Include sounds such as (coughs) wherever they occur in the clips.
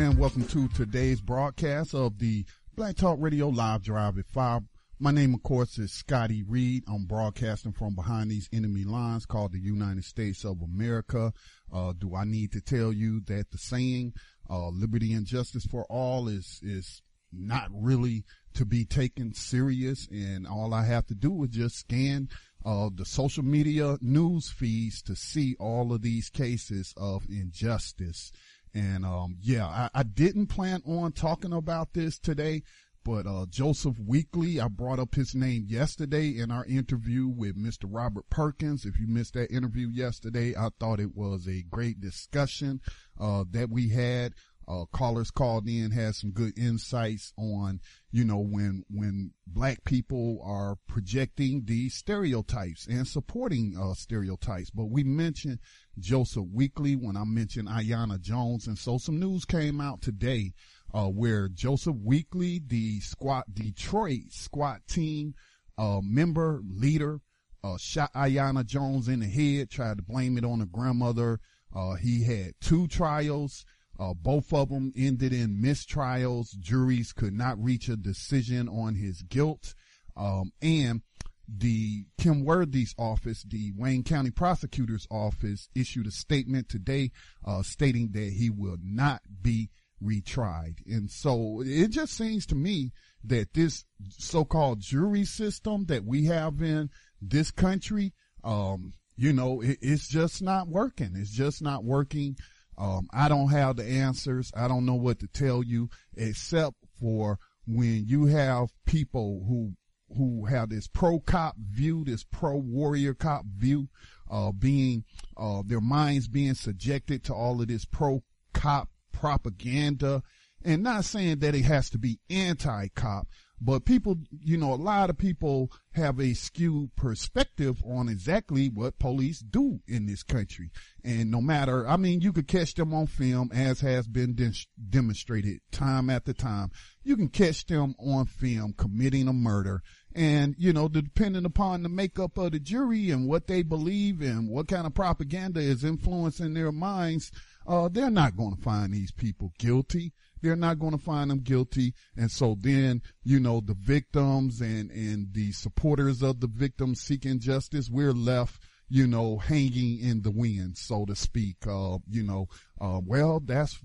And welcome to today's broadcast of the Black Talk Radio Live Drive at 5. My name, of course, is Scotty Reed. I'm broadcasting from behind these enemy lines called the United States of America. Uh, do I need to tell you that the saying, uh, liberty and justice for all is, is not really to be taken serious and all I have to do is just scan uh, the social media news feeds to see all of these cases of injustice. And um, yeah, I, I, didn't plan on talking about this today, but uh, Joseph Weekley, I brought up his name yesterday in our interview with Mr. Robert Perkins. If you missed that interview yesterday, I thought it was a great discussion uh, that we had. Uh, callers called in, had some good insights on, you know, when, when black people are projecting these stereotypes and supporting, uh, stereotypes. But we mentioned Joseph Weekley when I mentioned Aiyana Jones. And so some news came out today, uh, where Joseph Weekley, the SWAT, Detroit SWAT team, uh, member, leader, uh, shot Aiyana Jones in the head, tried to blame it on the grandmother. Uh, he had two trials. Uh, both of them ended in mistrials. Juries could not reach a decision on his guilt. Um, and the Kym Worthy's office, the Wayne County Prosecutor's office, issued a statement today uh, stating that he will not be retried. And so it just seems to me that this so-called jury system that we have in this country, um, you know, it, it's just not working. It's just not working. Um, I don't have the answers. I don't know what to tell you except for when you have people who who have this pro cop view, this pro warrior cop view, uh, being, uh, their minds being subjected to all of this pro cop propaganda and not saying that it has to be anti cop, but people, you know, a lot of people have a skewed perspective on exactly what police do in this country. And no matter, I mean, you could catch them on film as has been de- demonstrated time after time. You can catch them on film committing a murder. And, you know, depending upon the makeup of the jury and what they believe and what kind of propaganda is influencing their minds, uh, they're not going to find these people guilty they're not going to find them guilty. And so then, you know, the victims and, and the supporters of the victims seeking justice, we're left, you know, hanging in the wind, so to speak. Uh, you know, uh, well, that's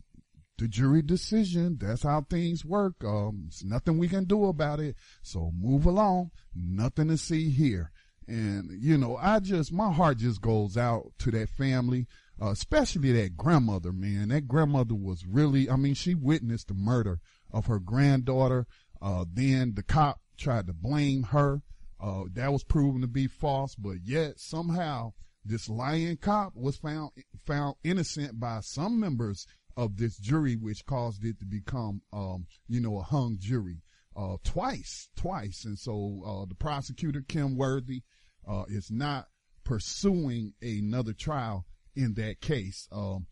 the jury decision. That's how things work. Um, there's nothing we can do about it. So move along. Nothing to see here. And, you know, I just, my heart just goes out to that family uh, especially that grandmother, man. That grandmother was really, I mean, she witnessed the murder of her granddaughter. Uh, then the cop tried to blame her. Uh, that was proven to be false, but yet somehow this lying cop was found, found innocent by some members of this jury, which caused it to become, um, you know, a hung jury, uh, twice, twice. And so, uh, the prosecutor, Kym Worthy, uh, is not pursuing another trial in that case. Um,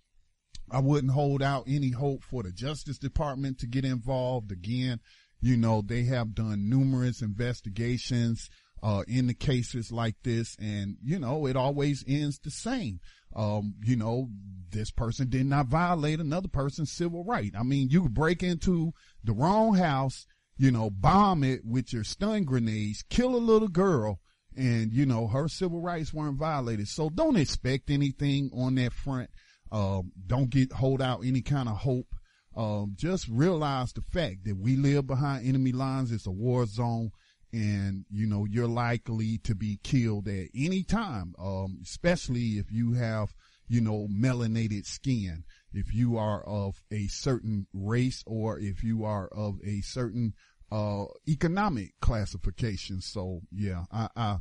I wouldn't hold out any hope for the Justice Department to get involved. Again, you know, they have done numerous investigations, uh, in the cases like this. And, you know, it always ends the same. Um, you know, this person did not violate another person's civil right. I mean, you break into the wrong house, you know, bomb it with your stun grenades, kill a little girl, and you know her civil rights weren't violated. So don't expect anything on that front. Um, don't get hold out any kind of hope. Um, just realize the fact that we live behind enemy lines. It's a war zone and you know you're likely to be killed at any time um, especially if you have you know melanated skin if you are of a certain race or if you are of a certain uh, economic classification so yeah I, I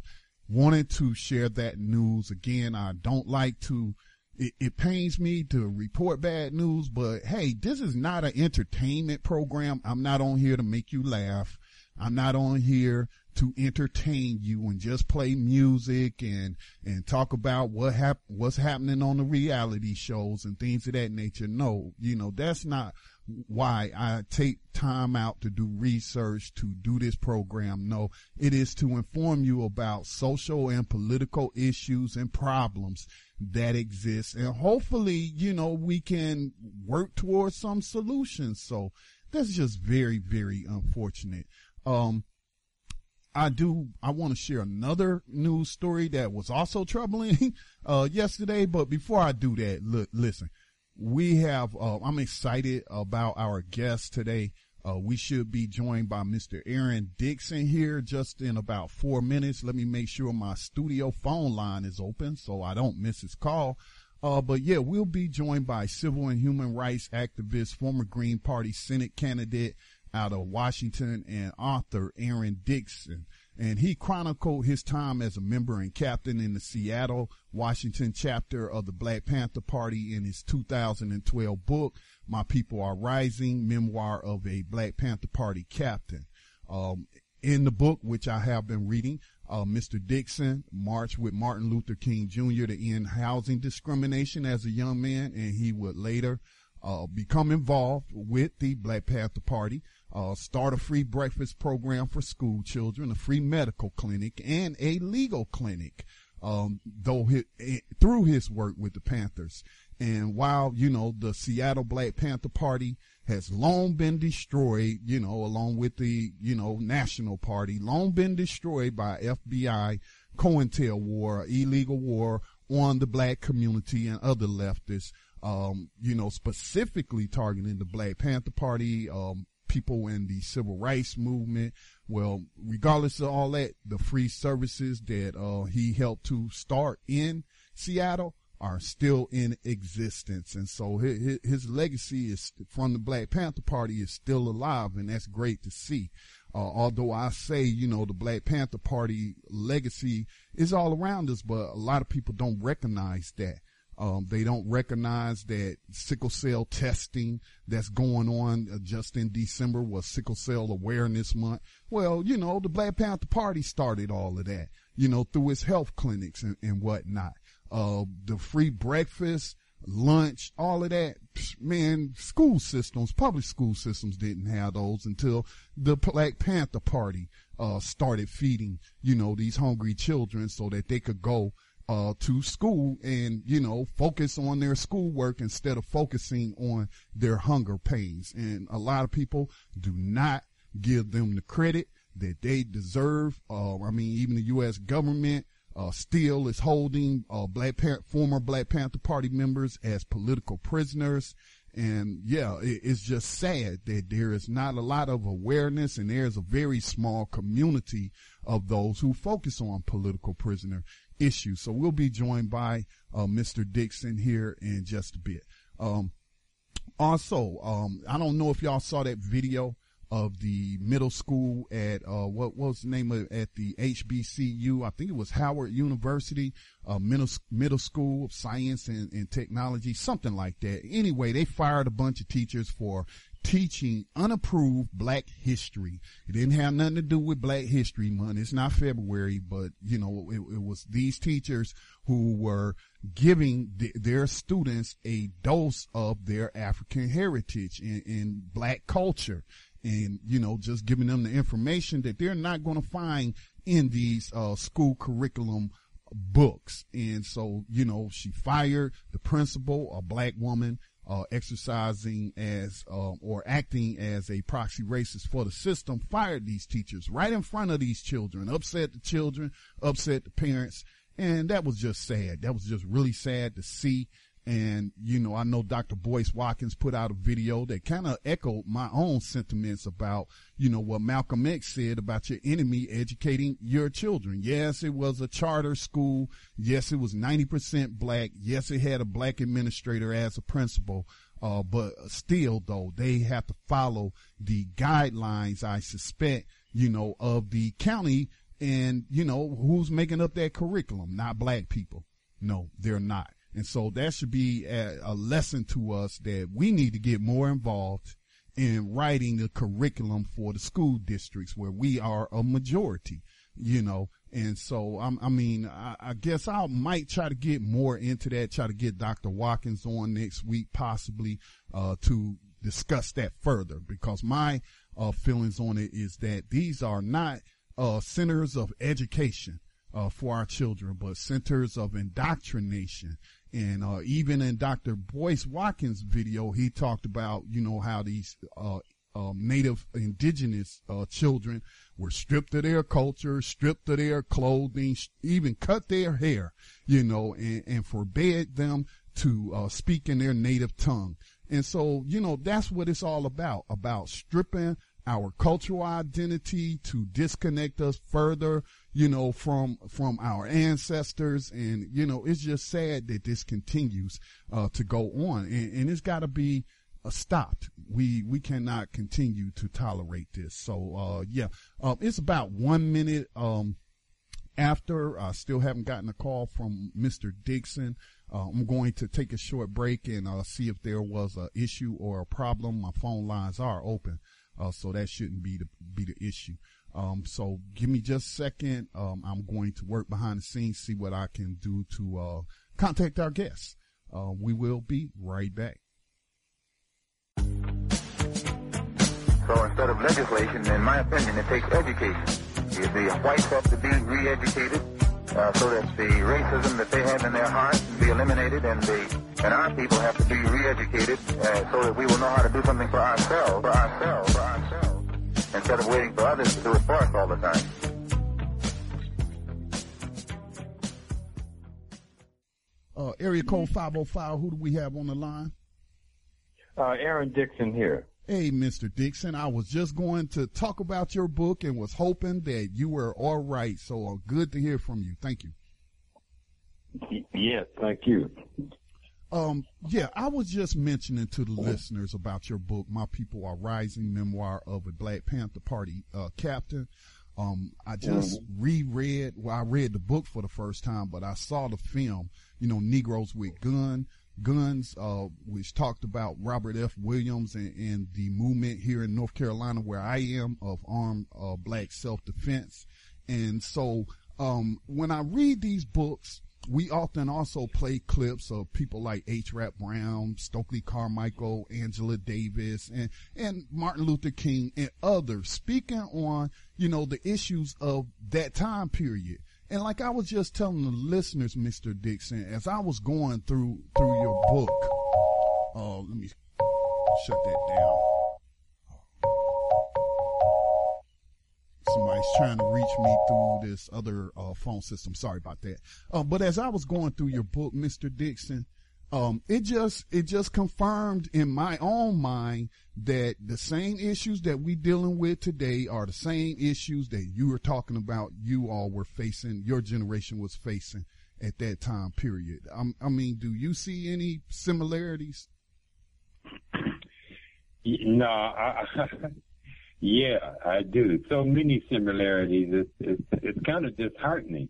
wanted to share that news again i don't like to it, it, pains me to report bad news, but hey, this is not an entertainment program. I'm not on here to make you laugh. I'm not on here to entertain you and just play music and and talk about what hap- what's happening on the reality shows and things of that nature. No, you know, that's not why I take time out to do research to do this program. No, it is to inform you about social and political issues and problems that exist. And hopefully, you know, we can work towards some solutions. So that's just very, very unfortunate. Um, I do, I want to share another news story that was also troubling, (laughs) uh, yesterday. But before I do that, look, listen, we have, uh, I'm excited about our guest today. Uh, we should be joined by Mr. Aaron Dixon here just in about four minutes. Let me make sure my studio phone line is open so I don't miss his call. Uh, but yeah, we'll be joined by civil and human rights activist, former Green Party Senate candidate, out of Washington and author Aaron Dixon. And he chronicled his time as a member and captain in the Seattle, Washington chapter of the Black Panther Party in his 2012 book, My People Are Rising, Memoir of a Black Panther Party Captain. Um, in the book, which I have been reading, uh, Mr. Dixon marched with Martin Luther King Jr. to end housing discrimination as a young man, and he would later uh, become involved with the Black Panther Party uh, start a free breakfast program for school children, a free medical clinic, and a legal clinic. Um, though he, eh, through his work with the Panthers. And while, you know, the Seattle Black Panther Party has long been destroyed, you know, along with the, you know, National Party, long been destroyed by FBI, COINTELPRO, illegal war on the black community and other leftists, um, you know, specifically targeting the Black Panther Party, um, people in the civil rights movement. Well, regardless of all that, the free services that uh, he helped to start in Seattle are still in existence. And so his, his, legacy is from the Black Panther Party is still alive, and that's great to see. Uh, although I say, you know, the Black Panther Party legacy is all around us, but a lot of people don't recognize that. Um, they don't recognize that sickle cell testing that's going on uh, just in December was sickle cell awareness month. Well, you know, the Black Panther Party started all of that, you know, through its health clinics and, and whatnot. Uh, the free breakfast, lunch, all of that, man, school systems, public school systems didn't have those until the Black Panther Party, uh, started feeding, you know, these hungry children so that they could go uh, to school and, you know, focus on their schoolwork instead of focusing on their hunger pains. And a lot of people do not give them the credit that they deserve. Uh, I mean, even the U.S. government, uh, still is holding, uh, Black former Black Panther Party members as political prisoners. And yeah, it, it's just sad that there is not a lot of awareness and there's a very small community of those who focus on political prisoner issue. So we'll be joined by uh, Mr. Dixon here in just a bit. Um, also, um, I don't know if y'all saw that video of the middle school at uh, what, was the name of at the HBCU? I think it was Howard University, uh, middle middle school of science and, and technology, something like that. Anyway, they fired a bunch of teachers for teaching unapproved black history. It didn't have nothing to do with black history month. It's not February, but you know, it, it was these teachers who were giving th- their students a dose of their African heritage and, black culture. And, you know, just giving them the information that they're not going to find in these, uh, school curriculum books. And so, you know, she fired the principal, a black woman, uh, exercising as uh, or acting as a proxy racist for the system fired these teachers right in front of these children, upset the children, upset the parents, and that was just sad. That was just really sad to see. And, you know, I know Dr. Boyce Watkins put out a video that kind of echoed my own sentiments about, you know, what Malcolm X said about your enemy educating your children. Yes, it was a charter school. Yes, it was 90% black. Yes, it had a black administrator as a principal. Uh, but still though, they have to follow the guidelines, I suspect, you know, of the county and, you know, who's making up that curriculum? Not black people. No, they're not. And so that should be a, a, lesson to us that we need to get more involved in writing the curriculum for the school districts where we are a majority, you know. And so, I'm, i mean, I, I, guess I might try to get more into that, try to get Dr. Watkins on next week, possibly, uh, to discuss that further because my, uh, feelings on it is that these are not, uh, centers of education. Uh, for our children, but centers of indoctrination and uh, even in Dr. Boyce Watkins' video, he talked about, you know, how these uh, um, native indigenous uh, children were stripped of their culture, stripped of their clothing, even cut their hair, you know, and, and forbade them to uh, speak in their native tongue. And so, you know, that's what it's all about, about stripping our cultural identity to disconnect us further, you know, from, from our ancestors. And, you know, it's just sad that this continues, uh, to go on and, and it's gotta be, uh, stopped. We, we cannot continue to tolerate this. So, uh, yeah, uh, it's about one minute, um, after I still haven't gotten a call from Mr. Dixon. Uh, I'm going to take a short break and uh, see if there was an issue or a problem. My phone lines are open. Uh, so that shouldn't be the be the issue. Um, so give me just a second. Um, I'm going to work behind the scenes, see what I can do to uh, contact our guests. Uh, we will be right back. So instead of legislation, in my opinion, it takes education. The whites have to be re-educated uh, so that the racism that they have in their hearts can be eliminated, and the and our people have to be re-educated uh, so that we will know how to do something for ourselves, for ourselves, for ourselves, instead of waiting for others to do it for us all the time. Uh, area code 505, who do we have on the line? Uh, Aaron Dixon here. Hey, Mr. Dixon, I was just going to talk about your book and was hoping that you were all right. So uh, good to hear from you. Thank you. Yes, thank you. Um, yeah, I was just mentioning to the listeners about your book, My People Are Rising, Memoir of a Black Panther Party uh, Captain. Um, I just mm-hmm. reread, well, I read the book for the first time, but I saw the film, you know, Negroes with Gun, Guns, uh, which talked about Robert F. Williams and, and, the movement here in North Carolina where I am of armed, uh, black self-defense. And so, um, when I read these books, we often also play clips of people like H. Rap Brown, Stokely Carmichael, Angela Davis, and, and Martin Luther King and others speaking on, you know, the issues of that time period. And like I was just telling the listeners, Mr. Dixon, as I was going through through your book, uh, let me shut that down. Somebody's trying to reach me through this other uh, phone system. Sorry about that. Uh, but as I was going through your book, Mr. Dixon, um, it just it just confirmed in my own mind that the same issues that we dealing with today are the same issues that you were talking about. You all were facing, your generation was facing at that time period. Um, I mean, do you see any similarities? (clears throat) No, I, (laughs) yeah, I do. So many similarities. It's it's, it's kind of disheartening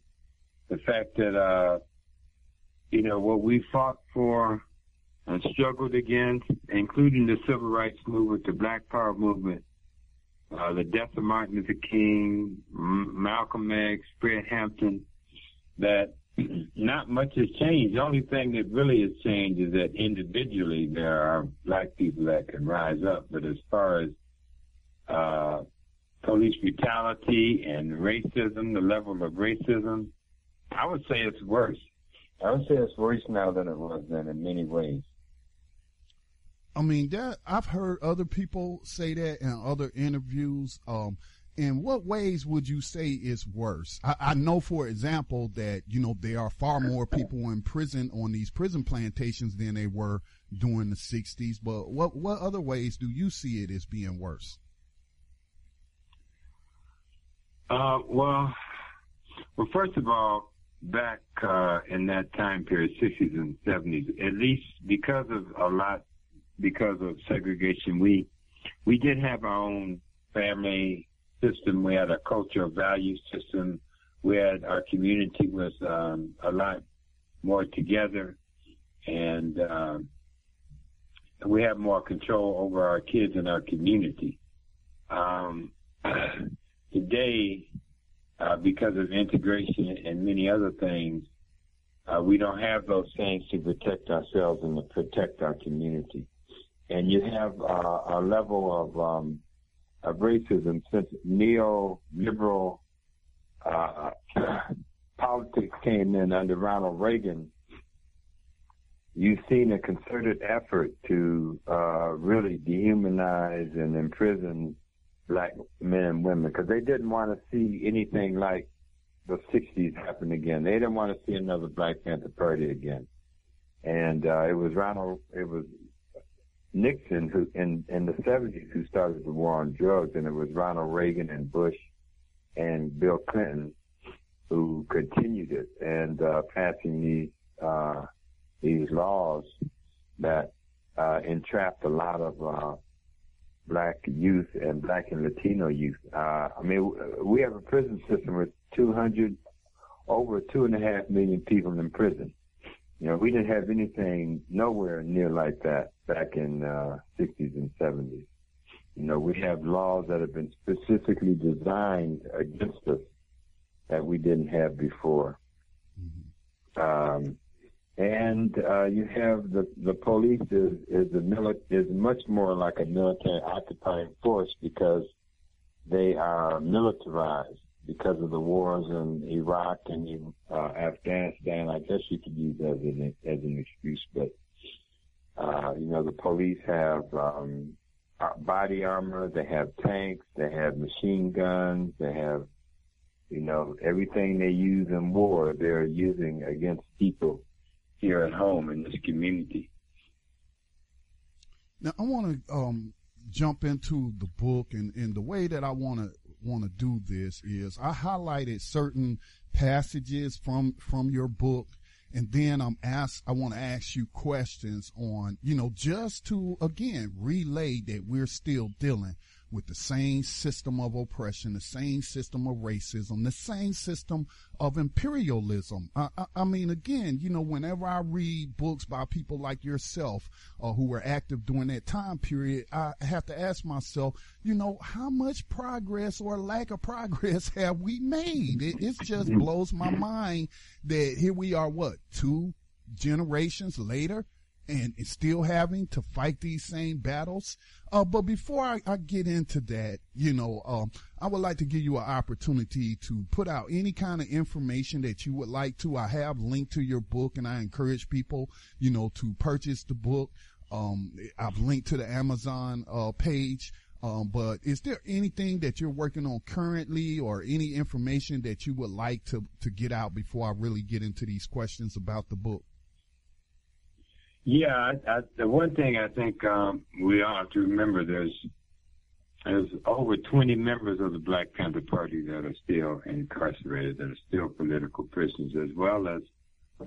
the fact that uh, you know, what we fought for and struggled against, including the civil rights movement, the Black Power movement, uh, the death of Martin Luther King, M- Malcolm X, Fred Hampton, that (clears throat) not much has changed. The only thing that really has changed is that individually there are black people that can rise up. But as far as uh, police brutality and racism, the level of racism, I would say it's worse. I would say it's worse now than it was then in many ways. I mean that I've heard other people say that in other interviews. Um, in what ways would you say it's worse? I, I, know, for example, that you know there are far more people in prison on these prison plantations than they were during the '60s. But what what other ways do you see it as being worse? Uh, well, well, first of all, back uh, in that time period, 60s and 70s, at least because of a lot, because of segregation, we we did have our own family system. We had a cultural value system. We had our community was um, a lot more together, and um, we have more control over our kids and our community. Um, (clears throat) today, uh, because of integration and many other things, uh, we don't have those things to protect ourselves and to protect our community. And you have uh, a level of um, of racism since neoliberal uh, (coughs) politics came in under Ronald Reagan. You've seen a concerted effort to uh, really dehumanize and imprison black men and women because they didn't want to see anything like the 60s happen again. They didn't want to see another Black Panther Party again. And uh, it was Ronald, it was Nixon who in in the 70s who started the war on drugs, and it was Ronald Reagan and Bush and Bill Clinton who continued it and uh, passing these uh, these laws that uh, entrapped a lot of uh, black youth and black and Latino youth. Uh, I mean, we have a prison system with 200 over two and a half million people in prison. You know, we didn't have anything nowhere near like that back in uh, 60s and 70s. You know, we have laws that have been specifically designed against us that we didn't have before. Mm-hmm. Um, and uh, you have the the police is is a mili- is much more like a military occupying force because they are militarized because of the wars in Iraq and uh, Afghanistan. I guess you could use that as an, as an excuse, but uh, you know the police have um, uh, body armor, they have tanks, they have machine guns, they have you know everything they use in war they're using against people here at home in this community. Now I want to um, jump into the book and, and the way that I want to want to do this is I highlighted certain passages from from your book and then I'm asked I want to ask you questions on you know just to again relay that we're still dealing with the same system of oppression, the same system of racism, the same system of imperialism. I, I, I mean, again, you know, whenever I read books by people like yourself uh, who were active during that time period, I have to ask myself, you know, how much progress or lack of (laughs) progress have we made? It, it just blows my mind that here we are, what, two generations later? And still having to fight these same battles. Uh, but before I, I, get into that, you know, um, I would like to give you an opportunity to put out any kind of information that you would like to. I have linked to your book and I encourage people, you know, to purchase the book. Um, I've linked to the Amazon, uh, page. Um, but is there anything that you're working on currently or any information that you would like to, to get out before I really get into these questions about the book? Yeah, I, I, the one thing I think um, we all have to remember there's there's over 20 members of the Black Panther Party that are still incarcerated, that are still political prisoners, as well as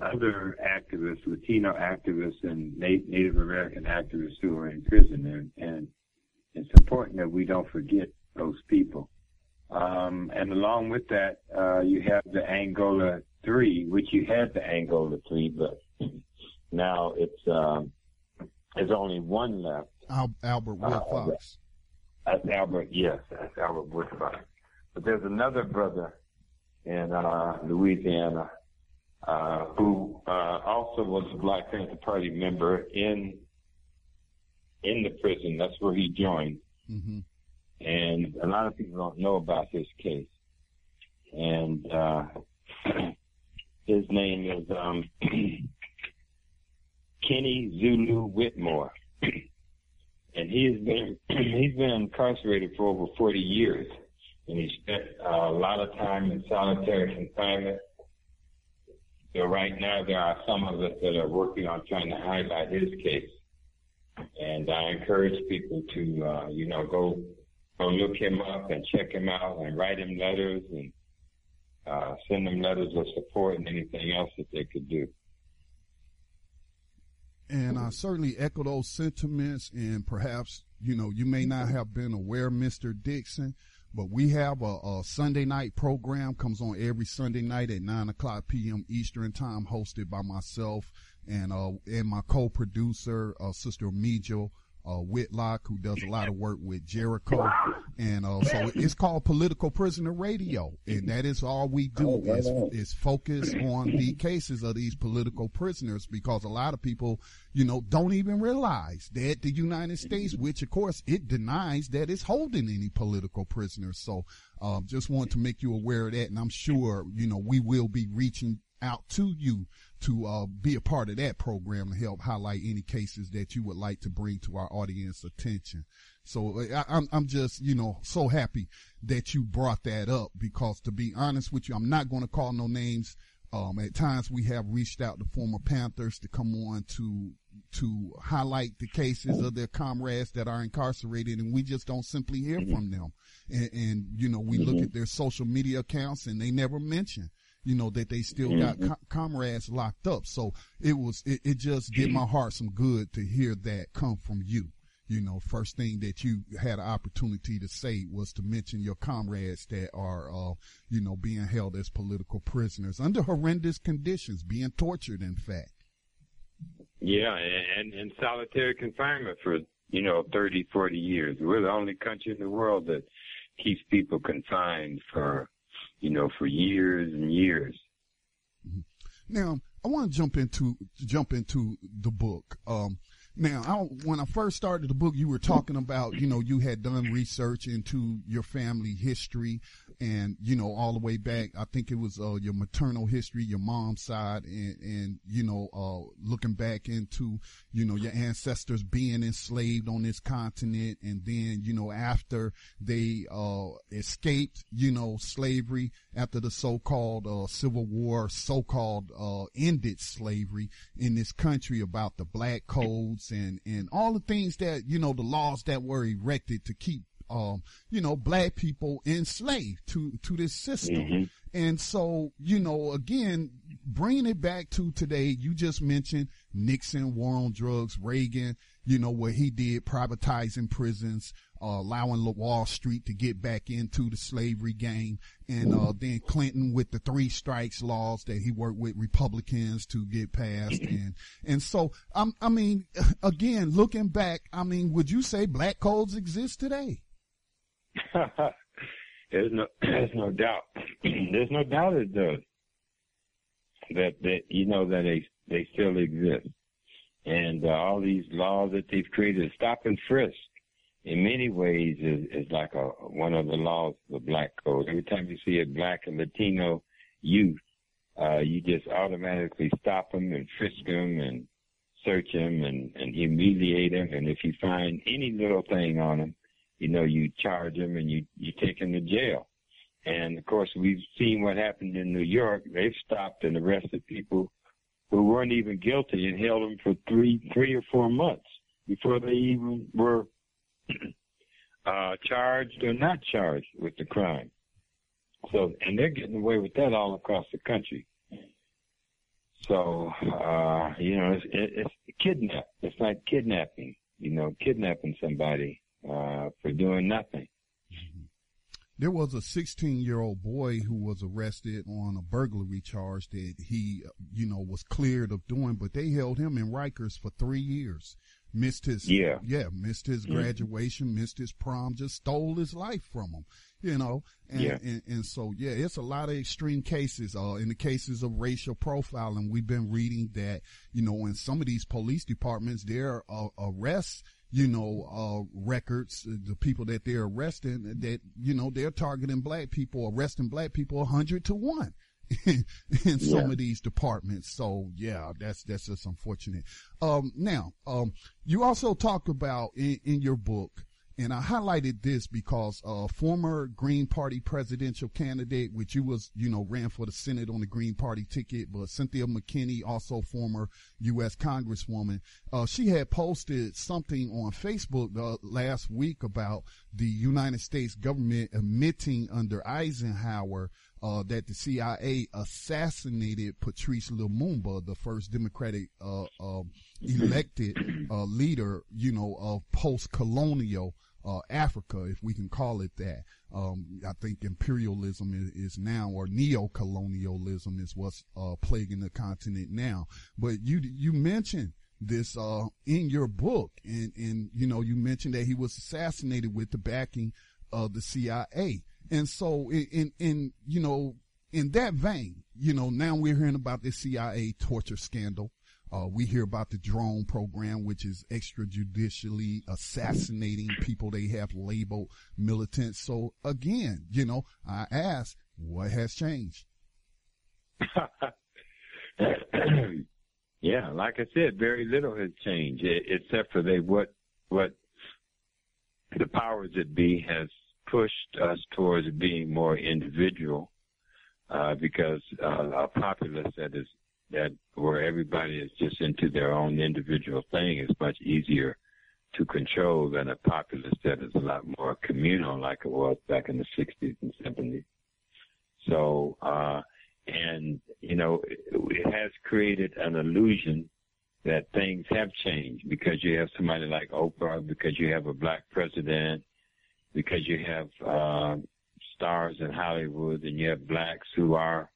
other activists, Latino activists, and Native American activists who are in prison. And, and it's important that we don't forget those people. Um, and along with that, uh, you have the Angola 3, which you had the Angola 3, but now it's um, there's only one left. Al- Albert Wood uh, That's Albert, yes, that's Albert Fox. But there's another brother in uh, Louisiana uh, who uh, also was a Black Panther Party member in in the prison. That's where he joined. Mm-hmm. And a lot of people don't know about his case. And uh, (clears throat) his name is um, (clears throat) Kenny Zulu Whitmore. (clears throat) and he has been (clears throat) he's been incarcerated for over 40 years. and he spent uh, a lot of time in solitary confinement. So right now there are some of us that are working on trying to highlight his case. And I encourage people to, uh, you know, go, go look him up and check him out and write him letters and, uh, send them letters of support and anything else that they could do. And I certainly echo those sentiments. And perhaps, you know, you may not have been aware, Mr. Dixon, but we have a, a, Sunday night program comes on every Sunday night at nine o'clock p.m. Eastern time, hosted by myself and uh and my co-producer, uh, Sister Mijo uh, Whitlock, who does a lot of work with Jericho. And, uh, so it's called Political Prisoner Radio. And that is all we do is, is focus on the cases of these political prisoners because a lot of people, you know, don't even realize that the United States, which of course it denies that it's holding any political prisoners. So, um, just want to make you aware of that. And I'm sure, you know, we will be reaching out to you to uh, be a part of that program to help highlight any cases that you would like to bring to our audience attention. So I, I'm, I'm just, you know, so happy that you brought that up because to be honest with you, I'm not going to call no names. Um, at times we have reached out to former Panthers to come on to, to highlight the cases of their comrades that are incarcerated and we just don't simply hear mm-hmm. from them. And, and, you know, we mm-hmm. look at their social media accounts and they never mention you know, that they still mm-hmm. got comrades locked up. So it was, it, it just did my heart some good to hear that come from you. You know, first thing that you had an opportunity to say was to mention your comrades that are, uh, you know, being held as political prisoners under horrendous conditions, being tortured, in fact. Yeah, and in solitary confinement for, you know, 30, 40 years. We're the only country in the world that keeps people confined for you know, for years and years. Now, I want to jump into jump into the book. Um, now, I, when I first started the book, you were talking about, you know, you had done research into your family history and, you know, all the way back, I think it was, uh, your maternal history, your mom's side and, and, you know, uh, looking back into, you know, your ancestors being enslaved on this continent. And then, you know, after they, uh, escaped, you know, slavery after the so-called, uh, Civil War, so-called, uh, ended slavery in this country about the black codes and, and all the things that, you know, the laws that were erected to keep, um, you know, black people enslaved to, to this system. Mm-hmm. And so, you know, again, bringing it back to today, you just mentioned Nixon, war on drugs, Reagan, you know, what he did privatizing prisons, uh, allowing Wall Street to get back into the slavery game. And, uh, then Clinton with the three strikes laws that he worked with Republicans to get passed. And, and so, um, I mean, (laughs) again, looking back, I mean, would you say black codes exist today? (laughs) there's no, (clears throat) there's no doubt. (clears throat) there's no doubt it does. That, that, you know, that they, they still exist. And uh, all these laws that they've created, stop and frisk, in many ways is, is like a, one of the laws of the black code. Every time you see a black and Latino youth, uh, you just automatically stop them and frisk them and search them and, and humiliate them. And if you find any little thing on them, you know, you charge them and you, you take them to jail. And of course, we've seen what happened in New York. They've stopped and arrested people who weren't even guilty and held them for three, three or four months before they even were (clears throat) uh, charged or not charged with the crime. So, and they're getting away with that all across the country. So, uh, you know, it's, it's kidnap. It's like kidnapping, you know, kidnapping somebody, uh, for doing nothing. There was a 16 year old boy who was arrested on a burglary charge that he, you know, was cleared of doing, but they held him in Rikers for three years missed his yeah yeah missed his mm-hmm. graduation mm-hmm. missed his prom just stole his life from him you know and, yeah. and and so yeah it's a lot of extreme cases uh in the cases of racial profiling we've been reading that you know in some of these police departments their uh, arrests you know, uh, records, uh, the people that they're arresting, that, you know, they're targeting black people, arresting black people a hundred to one. (laughs) in, in yeah. some of these departments. So yeah, that's, that's just unfortunate. Um, now, um, you also talk about in, in your book, And I highlighted this because a former Green Party presidential candidate, which you was, you know, ran for the Senate on the Green Party ticket, but Cynthia McKinney, also former U.S. Congresswoman, uh, she had posted something on Facebook uh, last week about the United States government admitting under Eisenhower uh, that the CIA assassinated Patrice Lumumba, the first Democratic uh, uh, elected leader, you know, of post-colonial uh, Africa, if we can call it that. Um, I think imperialism is, is, now, or neo-colonialism is what's uh, plaguing the continent now. But you you mentioned this uh, in your book, and and you know you mentioned that he was assassinated with the backing of the CIA. And so in, in, you know, in that vein, you know, now we're hearing about the CIA torture scandal. Uh, we hear about the drone program, which is extrajudicially assassinating people they have labeled militants. So again, you know, I ask, what has changed? (coughs) yeah, like I said, very little has changed, except for they what what the powers that be has pushed us towards being more individual uh, because uh, a populace that is that where everybody is just into their own individual thing is much easier to control than a populace that is a lot more communal like it was back in the 60s and 70s. So, uh, and, you know, it, it has created an illusion that things have changed because you have somebody like Oprah, because you have a black president, because you have uh, stars in Hollywood and you have blacks who are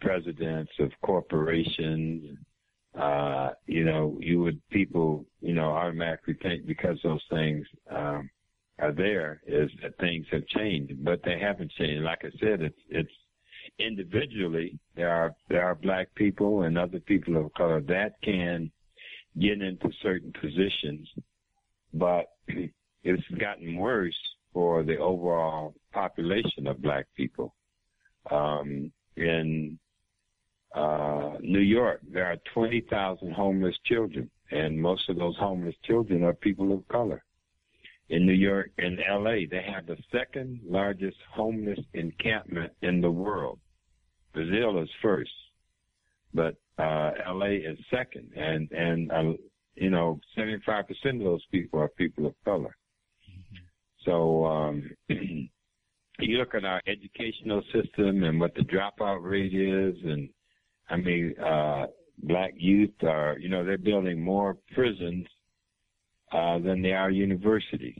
presidents of corporations. Uh, you know, you would people, you know, automatically think because those things um, are there is that things have changed, but they haven't changed. Like I said, it's it's individually there are there are black people and other people of color that can get into certain positions, but (clears throat) it's gotten worse for the overall population of black people. Um, in uh, New York, there are 20,000 homeless children, and most of those homeless children are people of color. In New York and LA, they have the second largest homeless encampment in the world. Brazil is first, but uh, LA is second, and and uh, you know, 75% of those people are people of color. So um, (clears throat) you look at our educational system and what the dropout rate is, and I mean, uh, black youth are, you know, they're building more prisons uh, than they are universities.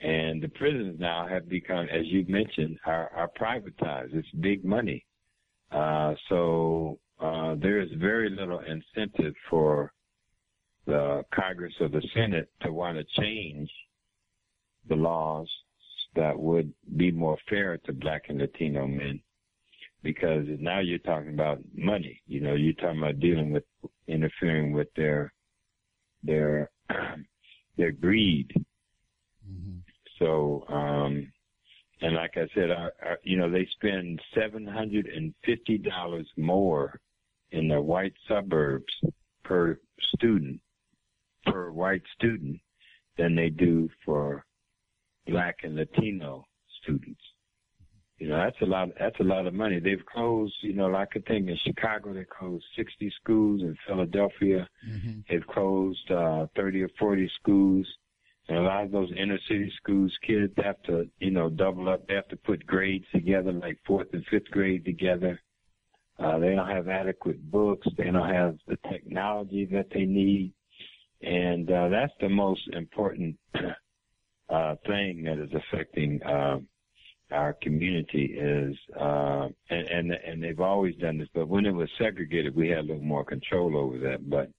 And the prisons now have become, as you mentioned, are, are privatized. It's big money. Uh, so uh, there is very little incentive for the Congress or the Senate to want to change the laws that would be more fair to black and Latino men because now you're talking about money. You know, you're talking about dealing with interfering with their their (clears throat) their greed. Mm-hmm. So, um, and like I said, you know, they spend seven hundred and fifty dollars more in the white suburbs per student per white student than they do for black and Latino students. You know, that's a lot, that's a lot of money. They've closed, you know, like I think in Chicago, they closed 60 schools. In Philadelphia, mm-hmm. they've closed, uh, 30 or 40 schools. And a lot of those inner city schools, kids have to, you know, double up. They have to put grades together, like fourth and fifth grade together. Uh, they don't have adequate books. They don't have the technology that they need. And, uh, that's the most important (clears throat) uh, thing that is affecting uh, our community is, uh, and, and and they've always done this, but when it was segregated, we had a little more control over that. But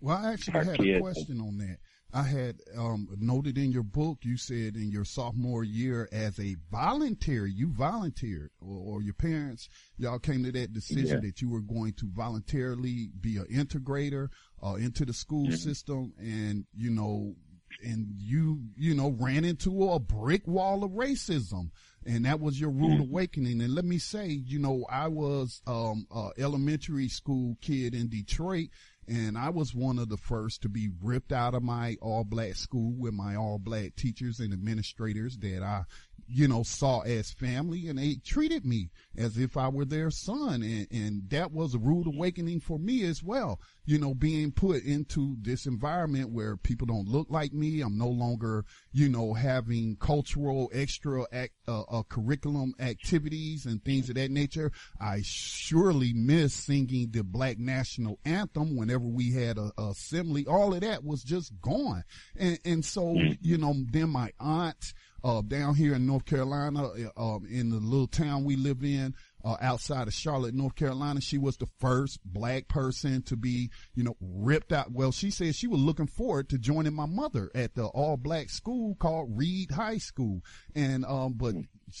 well, I actually had kids, a question on that. I had um, noted in your book, you said in your sophomore year as a volunteer, you volunteered, or, or your parents, y'all came to that decision yeah. that you were going to voluntarily be an integrator uh, into the school mm-hmm. system, and you know and you, you know, ran into a brick wall of racism. And that was your rude mm-hmm. awakening. And let me say, you know, I was, um, a elementary school kid in Detroit And I was one of the first to be ripped out of my all black school with my all black teachers and administrators that I, you know, saw as family and they treated me as if I were their son. And, and that was a rude awakening for me as well. You know, being put into this environment where people don't look like me. I'm no longer, you know, having cultural extra act, uh, uh, curriculum activities and things of that nature. I surely miss singing the black national anthem whenever we had a, a assembly. All of that was just gone. And, and so, you know, then my aunt, uh, down here in North Carolina, uh, um, in the little town we live in, uh, outside of Charlotte, North Carolina. She was the first black person to be, you know, ripped out. Well, she said she was looking forward to joining my mother at the all black school called Reed High School. And, um, but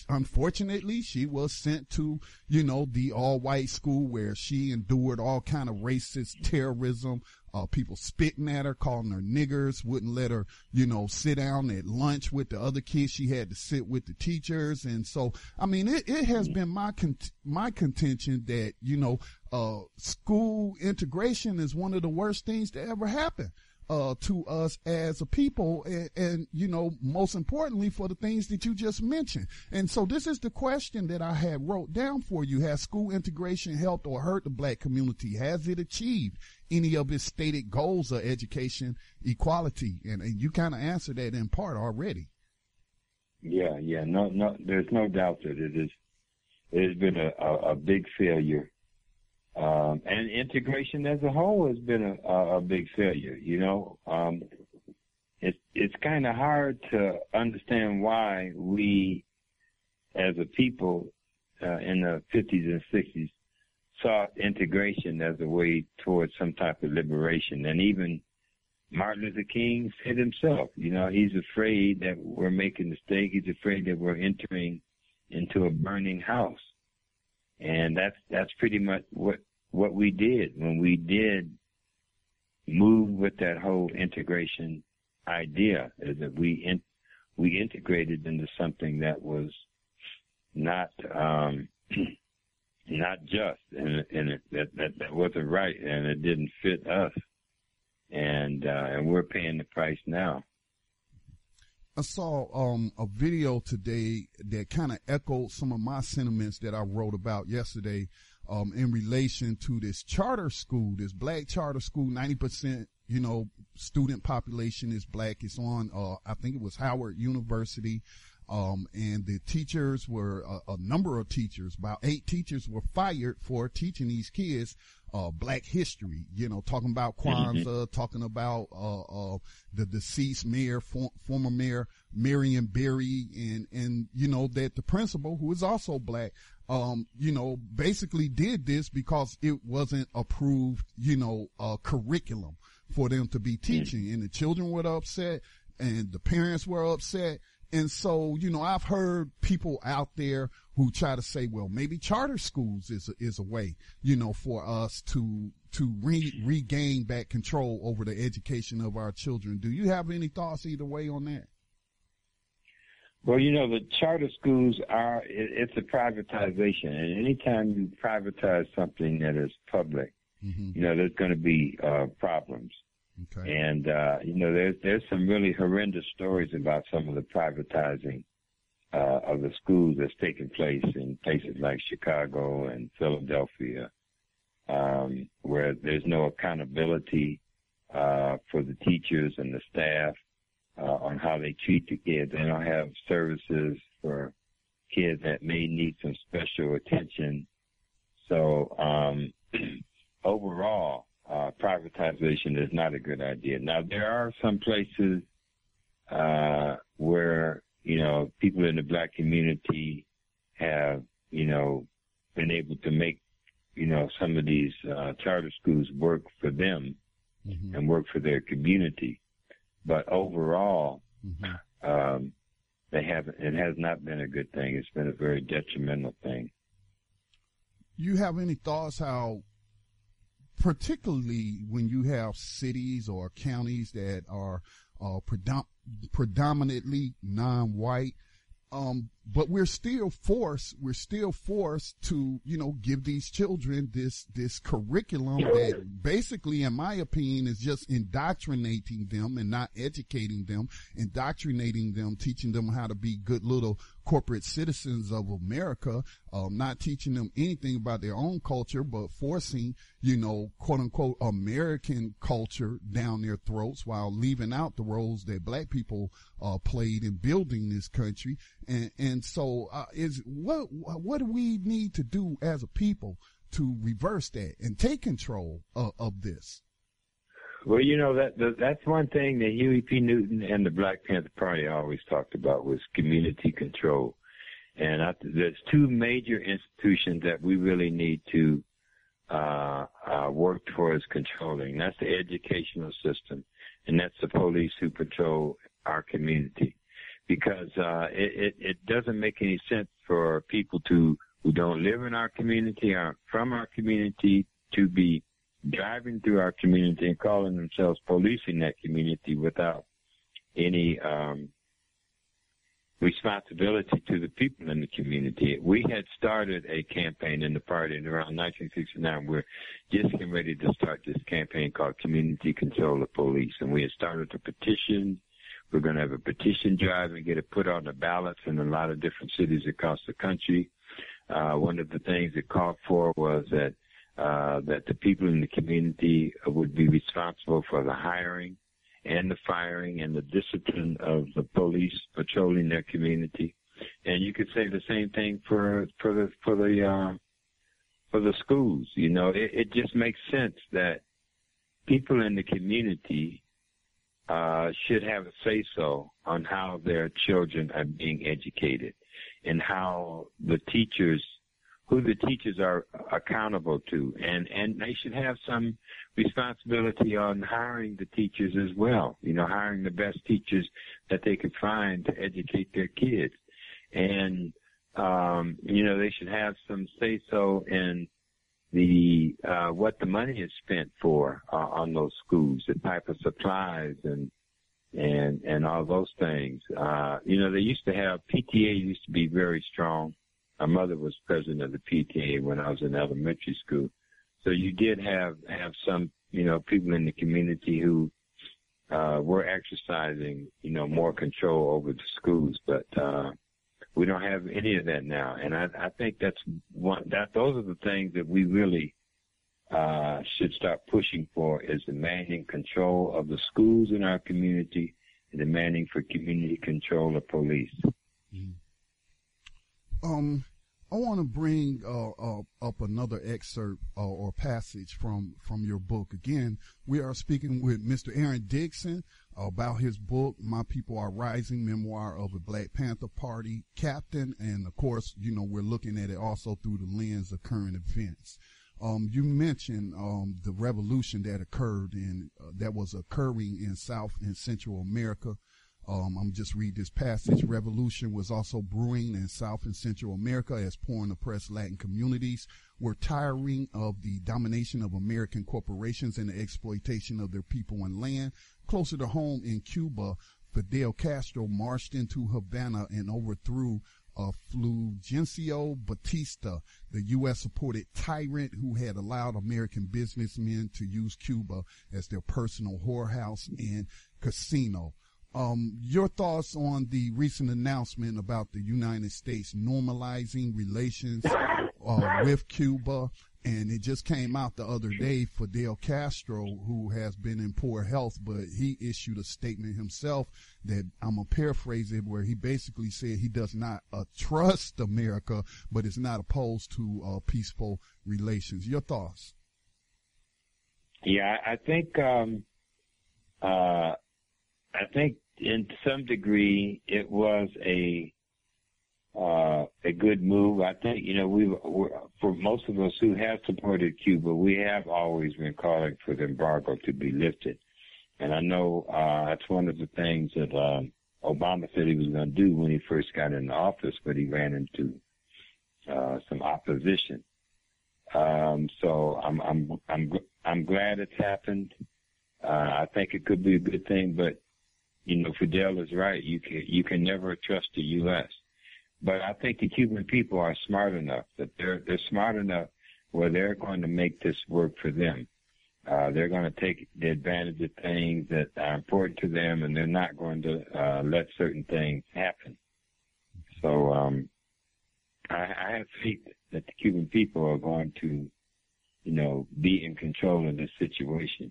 unfortunately she was sent to, you know, the all white school where she endured all kind of racist terrorism, uh, people spitting at her, calling her niggers, wouldn't let her, you know, sit down at lunch with the other kids. She had to sit with the teachers. And so, I mean, it, it has been my, con- my contention that, you know, uh, school integration is one of the worst things to ever happen uh, to us as a people and, and, you know, most importantly for the things that you just mentioned. And so this is the question that I had wrote down for you. Has school integration helped or hurt the black community? Has it achieved any of its stated goals of education equality? And, and you kind of answered that in part already. Yeah, yeah, no, no, there's no doubt that it is, it has been a, a, a big failure um, and integration as a whole has been a, a, big failure. You know, um, it's it's kind of hard to understand why we, as a people, uh, in the 50s and 60s, saw integration as a way towards some type of liberation. And even Martin Luther King said himself, you know, he's afraid that we're making a mistake. He's afraid that we're entering into a burning house. And that's that's pretty much what what we did when we did move with that whole integration idea is that we in, we integrated into something that was not um, (clears throat) not just and, and it, that, that that wasn't right and it didn't fit us and uh, and we're paying the price now. I saw um, a video today that kind of echoed some of my sentiments that I wrote about yesterday um, in relation to this charter school, this black charter school. Ninety percent, you know, student population is black. It's on, uh, I think it was Howard University. Um, and the teachers were a, a, number of teachers, about eight teachers were fired for teaching these kids uh, black history, you know, talking about Kwanzaa, mm-hmm. talking about, uh, uh, the deceased mayor, for, former mayor, Marion Barry, and, and, you know, that the principal, who is also black, um, you know, basically did this because it wasn't approved, you know, uh, curriculum for them to be mm-hmm. teaching. Mm-hmm. And the children were upset and the parents were upset and so, you know, I've heard people out there who try to say, well, maybe charter schools is a, is a way, you know, for us to, to re- regain back control over the education of our children. Do you have any thoughts either way on that? Well, you know, the charter schools are, it's a privatization. And anytime you privatize something that is public, mm-hmm. you know, there's going to be uh, problems. Okay. And uh, you know, there's there's some really horrendous stories about some of the privatizing uh, of the schools that's taken place in places like Chicago and Philadelphia, um, where there's no accountability uh, for the teachers and the staff uh, on how they treat the kids. They don't have services for kids that may need some special attention. So um, (clears throat) overall, uh, privatization is not a good idea. Now, there are some places uh, where, you know, people in the black community have, you know, been able to make, you know, some of these uh, charter schools work for them mm-hmm. and work for their community. But overall, mm-hmm. um, they haven't, it has not been a good thing. It's been a very detrimental thing. You have any thoughts how particularly when you have cities or counties that are uh, predom- predominantly non-white. Um, but we're still forced we're still forced to you know give these children this this curriculum that basically in my opinion is just indoctrinating them and not educating them indoctrinating them teaching them how to be good little corporate citizens of america um, not teaching them anything about their own culture but forcing you know quote unquote american culture down their throats while leaving out the roles that black people uh, played in building this country and and so uh, is what what do we need to do as a people to reverse that and take control of, of this? Well, you know that, that that's one thing that Huey P. Newton and the Black Panther Party always talked about was community control, and I, there's two major institutions that we really need to uh, uh, work towards controlling. That's the educational system, and that's the police who patrol our community because uh, it, it, it doesn't make any sense for people to who don't live in our community or from our community to be driving through our community and calling themselves policing that community without any um, responsibility to the people in the community. We had started a campaign in the party in around 1969. We're just getting ready to start this campaign called Community Control of Police, and we had started a petition we're going to have a petition drive and get it put on the ballots in a lot of different cities across the country. Uh, one of the things it called for was that uh, that the people in the community would be responsible for the hiring and the firing and the discipline of the police patrolling their community. And you could say the same thing for for the for the uh, for the schools. You know, it, it just makes sense that people in the community uh, should have a say so on how their children are being educated and how the teachers who the teachers are accountable to and and they should have some responsibility on hiring the teachers as well you know hiring the best teachers that they could find to educate their kids and um you know they should have some say so in the uh, what the money is spent for uh, on those schools, the type of supplies and and and all those things. Uh, you know, they used to have PTA used to be very strong. My mother was president of the PTA when I was in elementary school, so you did have have some you know people in the community who uh, were exercising you know more control over the schools, but uh, we don't have any of that now, and I, I think that's one. That those are the things that we really uh, should start pushing for: is demanding control of the schools in our community, and demanding for community control of police. Mm-hmm. Um, I want to bring uh, uh, up another excerpt uh, or passage from from your book. Again, we are speaking with Mr. Aaron Dixon about his book, My People Are Rising, Memoir of a Black Panther Party Captain. And of course, you know, we're looking at it also through the lens of current events. Um, you mentioned um, the revolution that occurred and uh, that was occurring in South and Central America. Um, I'm just read this passage. Revolution was also brewing in South and Central America as poor and oppressed Latin communities were tiring of the domination of American corporations and the exploitation of their people and land. Closer to home in Cuba, Fidel Castro marched into Havana and overthrew uh, Fulgencio Batista, the U.S. supported tyrant who had allowed American businessmen to use Cuba as their personal whorehouse and casino. Um, your thoughts on the recent announcement about the United States normalizing relations uh, with Cuba and it just came out the other day for Fidel Castro, who has been in poor health, but he issued a statement himself that I'm gonna paraphrase it, where he basically said he does not uh, trust America, but is not opposed to uh, peaceful relations. Your thoughts? Yeah, I think um, uh, I think in some degree it was a uh, a good move. I think, you know, we for most of us who have supported Cuba, we have always been calling for the embargo to be lifted. And I know uh, that's one of the things that um, Obama said he was going to do when he first got in office, but he ran into uh, some opposition. Um, so I'm I'm I'm I'm glad it's happened. Uh, I think it could be a good thing, but you know, Fidel is right. You can you can never trust the U.S but I think the Cuban people are smart enough that they're they're smart enough where they're going to make this work for them. Uh, they're going to take the advantage of things that are important to them, and they're not going to uh, let certain things happen. So um, I, I have faith that the Cuban people are going to, you know, be in control of this situation.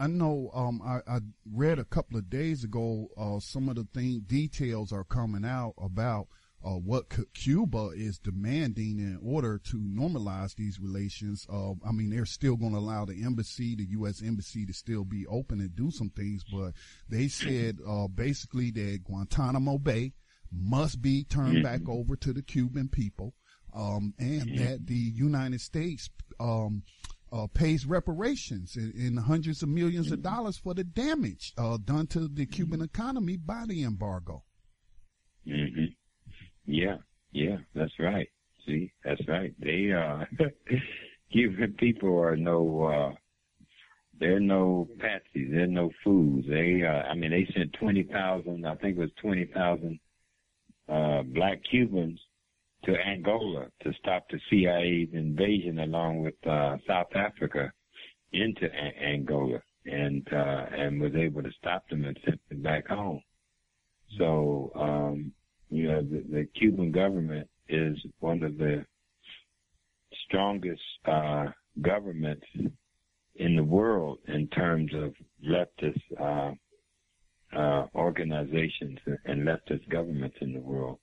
I know. Um, I, I read a couple of days ago. Uh, some of the thing details are coming out about uh, what Cuba is demanding in order to normalize these relations. Uh, I mean, they're still going to allow the embassy, the U.S. embassy, to still be open and do some things, but they said uh, basically that Guantanamo Bay must be turned back over to the Cuban people, um, and that the United States. Um, uh, pays reparations in, in, hundreds of millions of dollars for the damage uh, done to the Cuban economy by the embargo. Mm-hmm. Yeah, yeah, that's right. See, that's right. They uh (laughs) Cuban people are no uh they're no patsies, they're no fools. They uh I mean they sent twenty thousand I think it was twenty thousand uh black Cubans to Angola to stop the CIA's invasion along with uh South Africa into A- Angola and uh and was able to stop them and send them back home. So um you know, the, the Cuban government is one of the strongest uh, governments in the world in terms of leftist uh, uh, organizations and leftist governments in the world.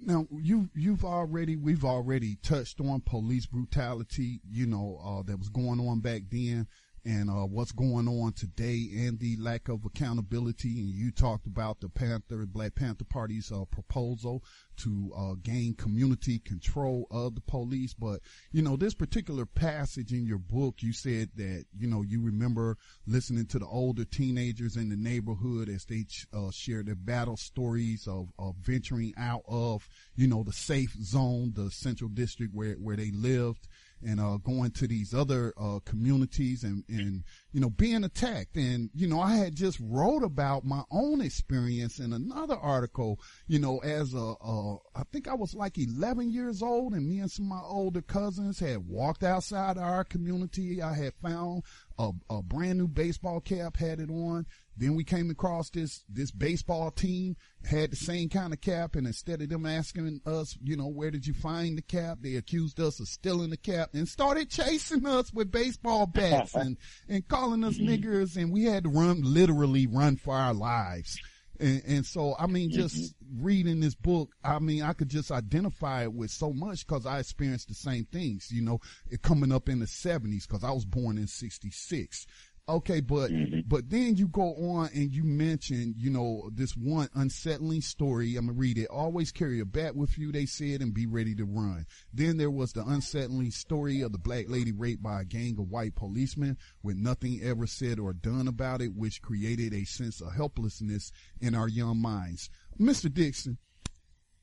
Now you you've already we've already touched on police brutality, you know, uh, that was going on back then and uh, what's going on today and the lack of accountability. And you talked about the Panther, Black Panther Party's uh, proposal to uh, gain community control of the police. But, you know, this particular passage in your book, you said that, you know, you remember listening to the older teenagers in the neighborhood as they uh, share their battle stories of, of venturing out of, you know, the safe zone, the central district where, where they lived and uh, going to these other uh, communities and, and you know being attacked. And you know I had just wrote about my own experience in another article you know as a, a I think I was like 11 years old and me and some of my older cousins had walked outside our community. I had found a, a brand new baseball cap had it on. Then we came across this this baseball team had the same kind of cap, and instead of them asking us, you know, where did you find the cap, they accused us of stealing the cap and started chasing us with baseball bats (laughs) and and calling us mm-hmm. niggers, and we had to run literally run for our lives. And, and so, I mean, just mm-hmm. reading this book, I mean, I could just identify it with so much because I experienced the same things, you know, coming up in the 70s because I was born in 66. Okay, but Mm-hmm. but then you go on and you mention, you know, this one unsettling story. I'm gonna read it. Always carry a bat with you, they said, and be ready to run. Then there was the unsettling story of the black lady raped by a gang of white policemen with nothing ever said or done about it, which created a sense of helplessness in our young minds. Mr. Dixon,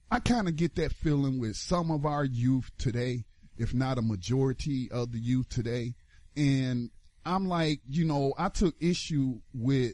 I kind of get that feeling with some of our youth today, if not a majority of the youth today. And I'm like, you know, I took issue with,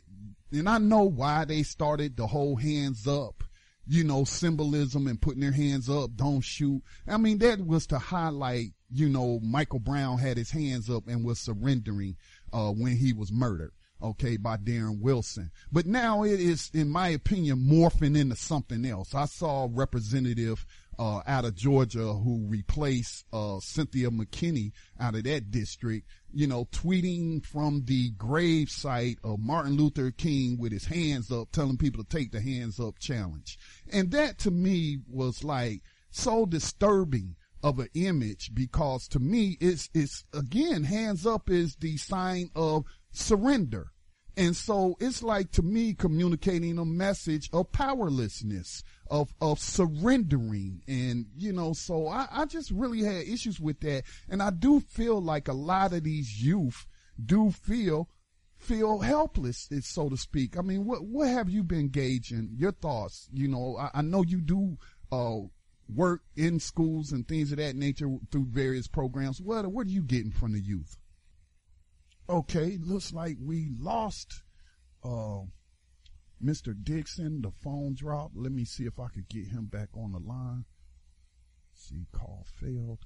and I know why they started the whole hands up, you know, symbolism and putting their hands up, don't shoot. I mean, that was to highlight, you know, Michael Brown had his hands up and was surrendering, uh, when he was murdered. Okay, by Darren Wilson. But now it is, in my opinion, morphing into something else. I saw representative uh, out of Georgia who replaced uh, Cynthia McKinney out of that district, you know, tweeting from the grave site of Martin Luther King with his hands up, telling people to take the hands up challenge. And that to me was like so disturbing of an image because to me it's it's again hands up is the sign of surrender. And so it's like to me communicating a message of powerlessness, of, of surrendering. And, you know, so I, I just really had issues with that. And I do feel like a lot of these youth do feel, feel helpless, so to speak. I mean, what, what have you been gauging? Your thoughts? You know, I, I know you do, uh, work in schools and things of that nature through various programs. What, what are you getting from the youth? Okay, looks like we lost uh, Mr. Dixon, the phone dropped. Let me see if I could get him back on the line. See, call failed.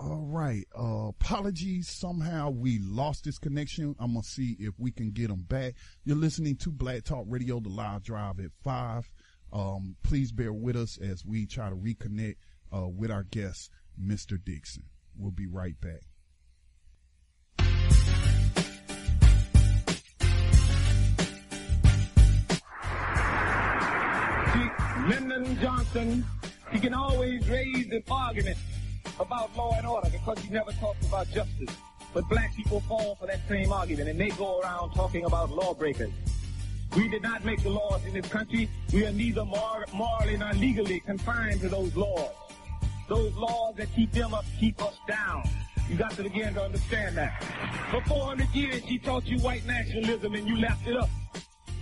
All right. Uh, apologies. Somehow we lost this connection. I'm going to see if we can get him back. You're listening to Black Talk Radio, the live drive at five. Um, please bear with us as we try to reconnect, uh, with our guest, Mr. Dixon. We'll be right back. Lyndon Johnson, he can always raise an argument about law and order because he never talks about justice. But black people fall for that same argument and they go around talking about lawbreakers. We did not make the laws in this country. We are neither mor- morally nor legally confined to those laws. Those laws that keep them up keep us down. You got to begin to understand that. For 400 years, she taught you white nationalism and you left it up.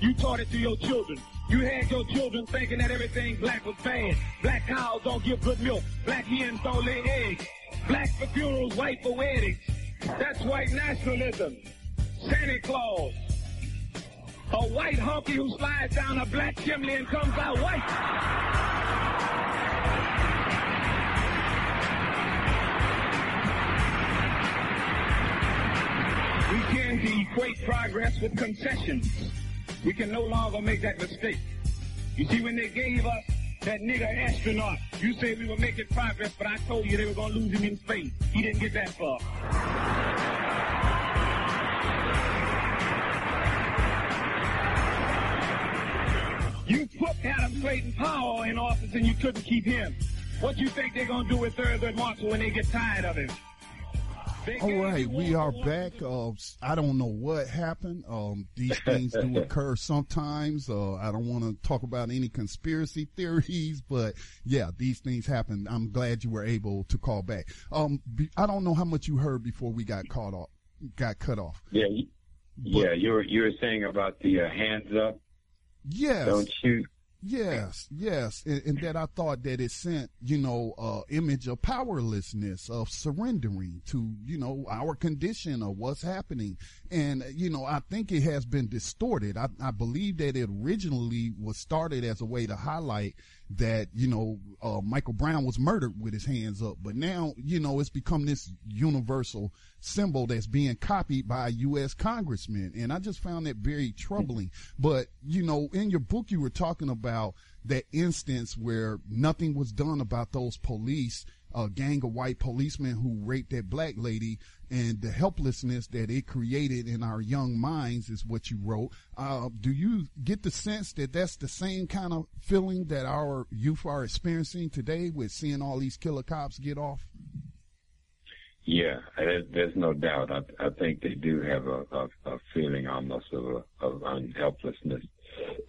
You taught it to your children. You had your children thinking that everything black was bad. Black cows don't give good milk. Black hens don't lay eggs. Black for funerals, white for weddings. That's white nationalism. Santa Claus. A white honky who slides down a black chimney and comes out white. We to equate progress with concessions. We can no longer make that mistake. You see, when they gave us that nigger astronaut, you said we were making progress, but I told you they were going to lose him in space. He didn't get that far. You put Adam Clayton Powell in office and you couldn't keep him. What do you think they're going to do with Thurgood Marshall when they get tired of him? All right, we are back. Uh, I don't know what happened. Um, these things do (laughs) occur sometimes. Uh, I don't want to talk about any conspiracy (laughs) theories, but yeah, these things happen. I'm glad you were able to call back. Um, I don't know how much you heard before we got caught off, got cut off. Yeah, yeah. You were you were saying about the uh, hands up, Yes. don't shoot. Yes, yes, and, and that I thought that it sent, you know, uh, image of powerlessness, of surrendering to, you know, our condition of what's happening. And, you know, I think it has been distorted. I, I believe that it originally was started as a way to highlight that, you know, uh, Michael Brown was murdered with his hands up, but now, you know, it's become this universal symbol that's being copied by U.S. congressmen. And I just found that very troubling. But, you know, in your book, you were talking about that instance where nothing was done about those police, a gang of white policemen who raped that black lady and the helplessness that it created in our young minds is what you wrote. Uh, do you get the sense that that's the same kind of feeling that our youth are experiencing today with seeing all these killer cops get off? Yeah, there's, no doubt. I, I think they do have a, a, a feeling almost of a, of unhelplessness,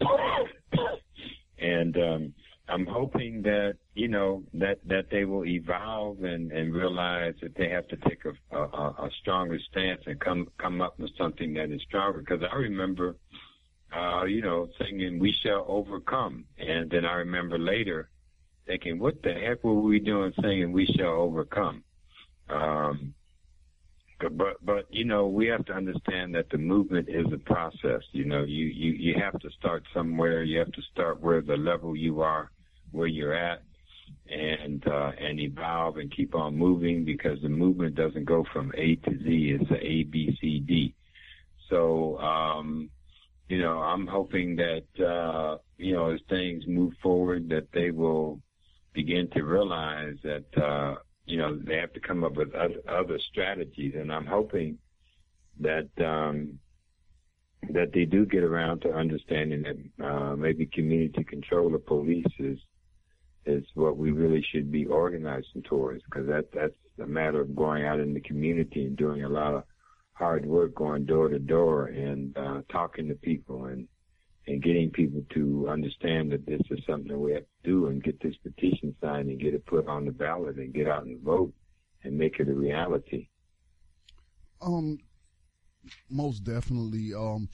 (coughs) and um, I'm hoping that you know that that they will evolve and and realize that they have to take a a, a stronger stance and come come up with something that is stronger. Because I remember, uh, you know, singing "We Shall Overcome," and then I remember later thinking, "What the heck were we doing singing "We Shall Overcome"?" Um, but but you know we have to understand that the movement is a process. You know you you you have to start somewhere. You have to start where the level you are, where you're at, and uh, and evolve and keep on moving because the movement doesn't go from A to Z. It's A B C D. So um, you know I'm hoping that uh, you know as things move forward that they will begin to realize that. Uh, you know, they have to come up with other, other strategies, and I'm hoping that um, that they do get around to understanding that uh, maybe community control of police is is what we really should be organizing towards, because that that's a matter of going out in the community and doing a lot of hard work, going door to door and uh, talking to people and and getting people to understand that this is something that we have to do and get this petition signed and get it put on the ballot and get out and vote and make it a reality. Um, most definitely. Um,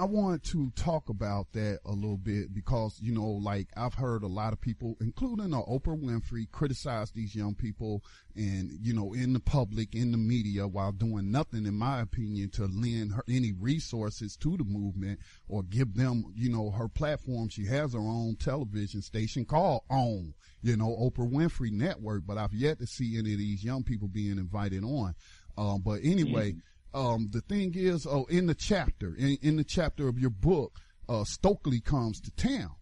I want to talk about that a little bit because, you know, like I've heard a lot of people, including uh, Oprah Winfrey, criticize these young people and, you know, in the public, in the media while doing nothing, in my opinion, to lend her any resources to the movement or give them, you know, her platform. She has her own television station called OWN, you know, Oprah Winfrey Network, but I've yet to see any of these young people being invited on. Um, but anyway, mm-hmm um, the thing is, oh, in the chapter, in, in the chapter of your book, uh, Stokely comes to town.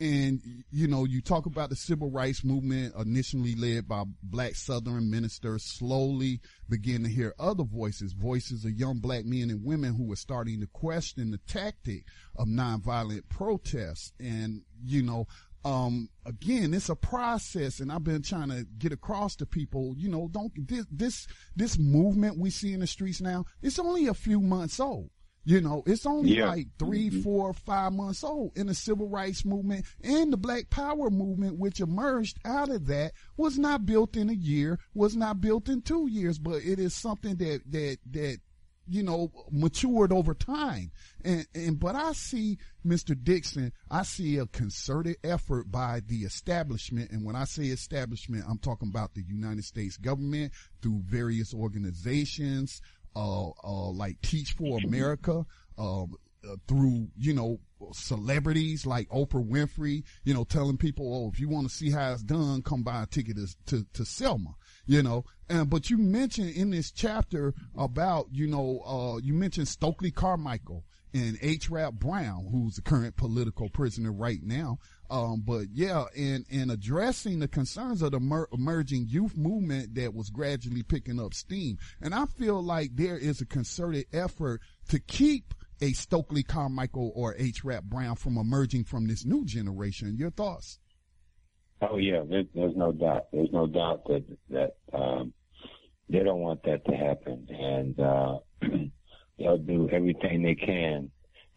And, you know, you talk about the civil rights movement initially led by black Southern ministers slowly begin to hear other voices, voices of young black men and women who were starting to question the tactic of nonviolent protests. And, you know, um, again, it's a process and I've been trying to get across to people, you know, don't, this, this, this movement we see in the streets now, it's only a few months old. You know, it's only yeah. like 3 mm-hmm. four, five months old. in the civil rights movement and the black power movement, which emerged out of that, was not built in a year, was not built in two years, but it is something that, that, that you know, matured over time. And, and, but I see, Mr. Dixon, I see a concerted effort by the establishment. And when I say establishment, I'm talking about the United States government through various organizations, uh, uh, like Teach for America, um, uh, through, you know, celebrities like Oprah Winfrey, you know, telling people, oh, if you want to see how it's done, come buy a ticket to, to, to Selma, you know. And, but you mentioned in this chapter about, you know, uh, you mentioned Stokely Carmichael and H. Rap Brown, who's the current political prisoner right now. Um, but yeah, in, in addressing the concerns of the mer- emerging youth movement that was gradually picking up steam. And I feel like there is a concerted effort to keep a Stokely Carmichael or H. Rap Brown from emerging from this new generation. Your thoughts? Oh yeah, there, there's no doubt. There's no doubt that that um, they don't want that to happen, and uh, (clears throat) they'll do everything they can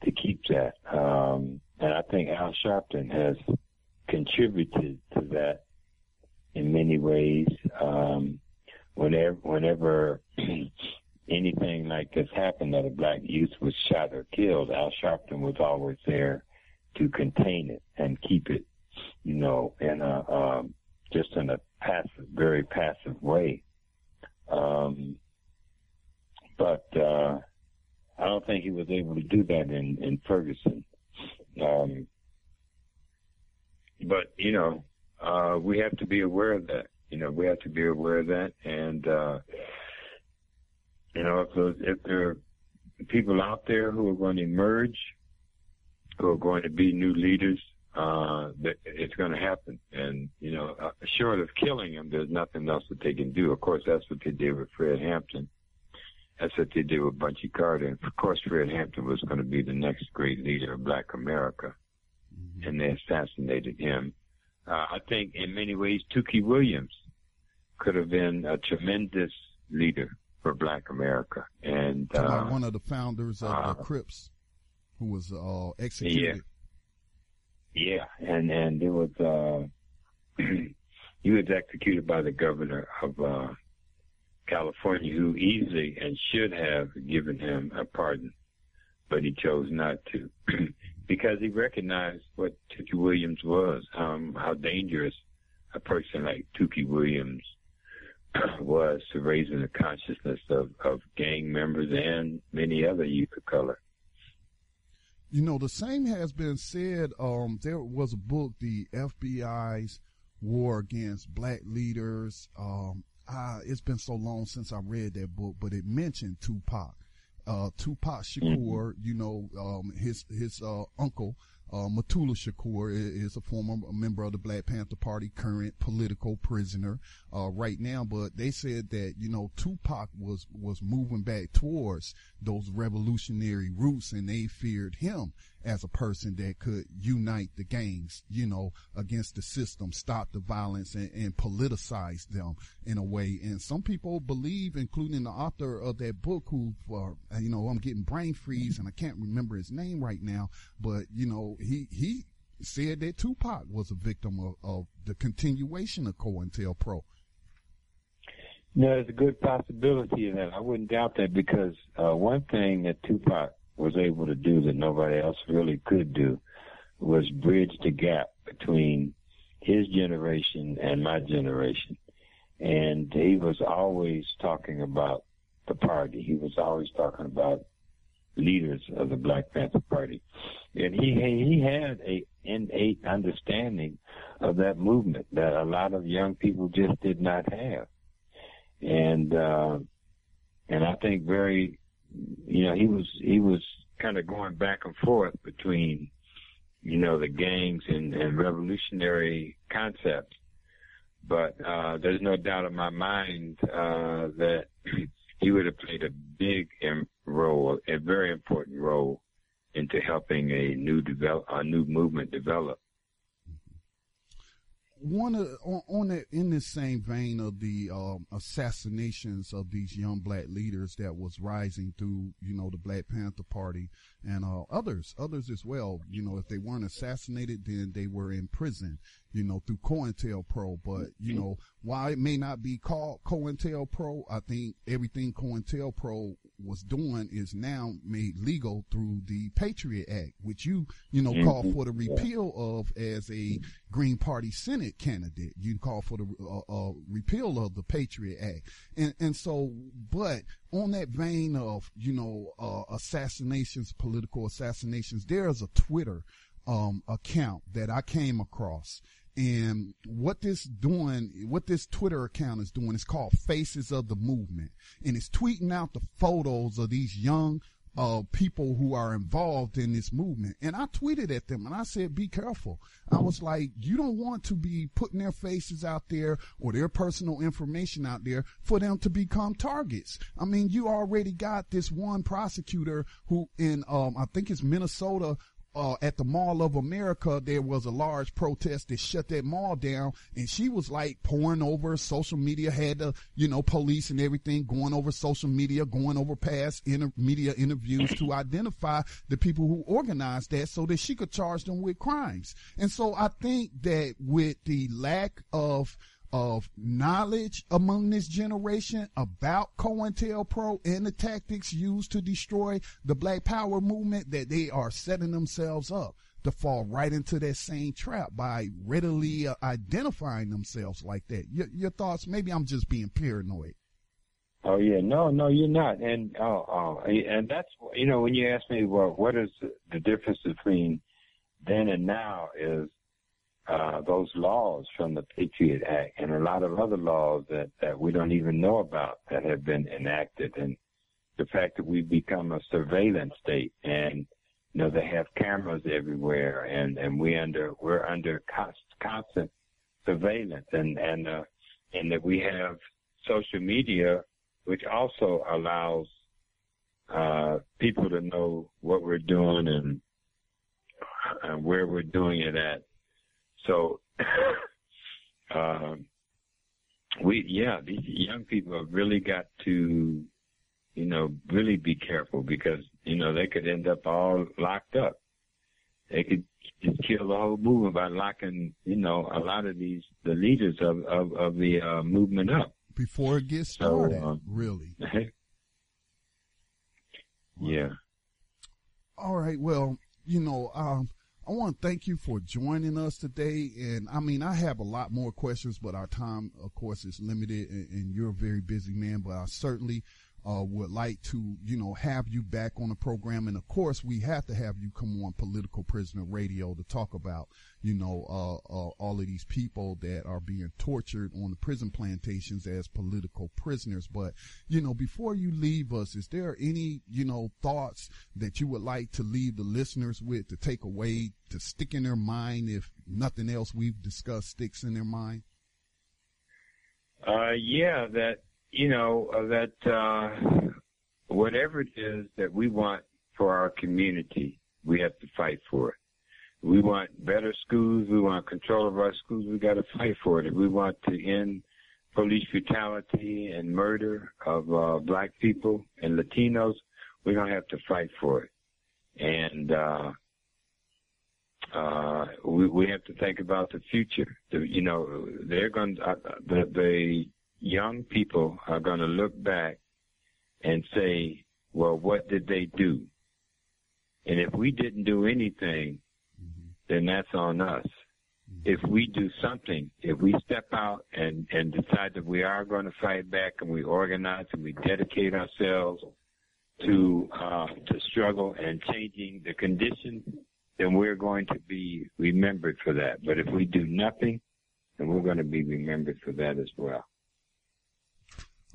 to keep that. Um, and I think Al Sharpton has contributed to that in many ways. Um, whenever, whenever (clears throat) anything like this happened that a black youth was shot or killed, Al Sharpton was always there to contain it and keep it, you know, in a um, just in a passive, very passive way. Um, but uh, I don't think he was able to do that in in Ferguson. Um, but you know, uh, we have to be aware of that. You know, we have to be aware of that, and uh, you know, if, those, if there are people out there who are going to emerge, who are going to be new leaders, uh, that it's going to happen. And, you know, uh, short of killing him, there's nothing else that they can do. Of course, that's what they did with Fred Hampton. That's what they did with Bunchy Carter. And of course, Fred Hampton was going to be the next great leader of black America. Mm-hmm. And they assassinated him. Uh, I think in many ways, Tookie Williams could have been a tremendous leader for Black America. And uh, one of the founders of uh, the Crips, who was uh, executed. Yeah, yeah, and and it was uh, (clears throat) he was executed by the governor of uh, California, who easily and should have given him a pardon, but he chose not to (clears throat) because he recognized what Tookie Williams was, um, how dangerous a person like Tookie Williams (clears throat) was to raising the consciousness of, of gang members and many other youth of color. You know, the same has been said. Um, there was a book, the FBI's War Against Black Leaders. Um, I, it's been so long since I read that book, but it mentioned Tupac. Uh, Tupac Shakur, mm-hmm. you know, um, his, his, uh, uncle, uh, Mutulu Shakur is a former member of the Black Panther Party, current political prisoner uh, right now. But they said that you know Tupac was was moving back towards those revolutionary roots, and they feared him as a person that could unite the gangs, you know, against the system, stop the violence and, and politicize them in a way. And some people believe, including the author of that book who, uh, you know, I'm getting brain freeze and I can't remember his name right now, but you know, he, he said that Tupac was a victim of, of the continuation of COINTELPRO. No, there's a good possibility of that. I wouldn't doubt that because uh, one thing that Tupac was able to do that nobody else really could do was bridge the gap between his generation and my generation. And he was always talking about the party. He was always talking about leaders of the Black Panther Party. And he he had a innate understanding of that movement that a lot of young people just did not have. And uh and I think very you know, he was he was kind of going back and forth between you know, the gangs and, and revolutionary concepts. But uh, there's no doubt in my mind uh, that (clears throat) he would have played a big role, a very important role into helping a new develop, a new movement develop one on, on that in this same vein of the um, assassinations of these young black leaders that was rising through you know the Black Panther Party and uh, others others as well you know if they weren't assassinated then they were in prison you know through COINTELPRO but you know while it may not be called COINTELPRO I think everything COINTELPRO was doing is now made legal through the Patriot Act, which you, you know, mm-hmm. call for the repeal of as a Green Party Senate candidate. You call for the uh, uh, repeal of the Patriot Act. And, and so, but on that vein of, you know, uh, assassinations, political assassinations, there's a Twitter, um, account that I came across and what this doing, what this Twitter account is doing is called Faces of the Movement. And it's tweeting out the photos of these young uh, people who are involved in this movement. And I tweeted at them and I said, be careful. I was like, you don't want to be putting their faces out there or their personal information out there for them to become targets. I mean, you already got this one prosecutor who in, um, I think it's Minnesota, uh, at the Mall of America, there was a large protest that shut that mall down. And she was like poring over social media, had the, you know, police and everything going over social media, going over past inter- media interviews to identify the people who organized that so that she could charge them with crimes. And so I think that with the lack of, of knowledge among this generation about COINTELPRO and the tactics used to destroy the Black Power movement that they are setting themselves up to fall right into that same trap by readily uh, identifying themselves like that. Your, your, thoughts? Maybe I'm just being paranoid. Oh yeah, no, no, you're not, and oh, oh, and that's you know when you ask me, well, what is the difference between then and now? Is uh, those laws from the Patriot Act and a lot of other laws that, that we don't even know about that have been enacted. And the fact that we've become a surveillance state and, you know, they have cameras everywhere and, and we under, we're under constant surveillance and, and, uh, and that we have social media, which also allows, uh, people to know what we're doing and, and where we're doing it at so, (laughs) um, we, yeah, these young people have really got to, you know, really be careful because, you know, they could end up all locked up. They could just kill the whole movement by locking, you know, a lot of these, the leaders of, of, of the uh, movement up. Before it gets started, so, um, really. (laughs) yeah. All right. Well, you know, um, I want to thank you for joining us today. And I mean, I have a lot more questions, but our time, of course, is limited and, and you're a very busy man, but I certainly uh, would like to, you know, have you back on the program. And of course, we have to have you come on Political Prisoner Radio to talk about, you know, uh, uh, all of these people that are being tortured on the prison plantations as political prisoners. But, you know, before you leave us, is there any, you know, thoughts that you would like to leave the listeners with to take away, to stick in their mind if nothing else we've discussed sticks in their mind? Uh, yeah, that you know, uh, that uh, whatever it is that we want for our community, we have to fight for it. We want better schools. We want control of our schools. We got to fight for it. If we want to end police brutality and murder of uh, black people and Latinos, we're going to have to fight for it. And, uh, uh, we, we have to think about the future. The, you know, they're going to, uh, the, the young people are going to look back and say, well, what did they do? And if we didn't do anything, then that's on us. If we do something, if we step out and, and decide that we are going to fight back and we organize and we dedicate ourselves to uh, to struggle and changing the conditions, then we're going to be remembered for that. But if we do nothing, then we're going to be remembered for that as well.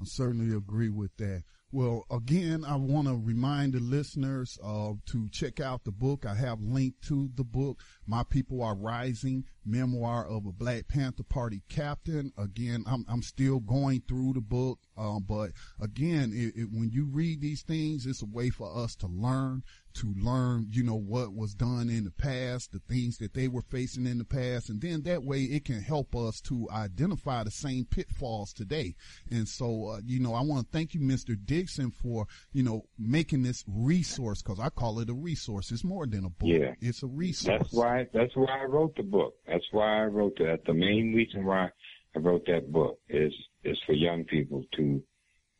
I certainly agree with that. Well, again, I want to remind the listeners uh, to check out the book. I have linked to the book. My People Are Rising, Memoir of a Black Panther Party Captain. Again, I'm, I'm still going through the book. Uh, but again, it, it, when you read these things, it's a way for us to learn, to learn, you know, what was done in the past, the things that they were facing in the past. And then that way it can help us to identify the same pitfalls today. And so, uh, you know, I want to thank you, Mr. Dixon, for, you know, making this resource because I call it a resource. It's more than a book. Yeah. It's a resource. That's why, that's why I wrote the book. That's why I wrote that. The main reason why I wrote that book is, is for young people to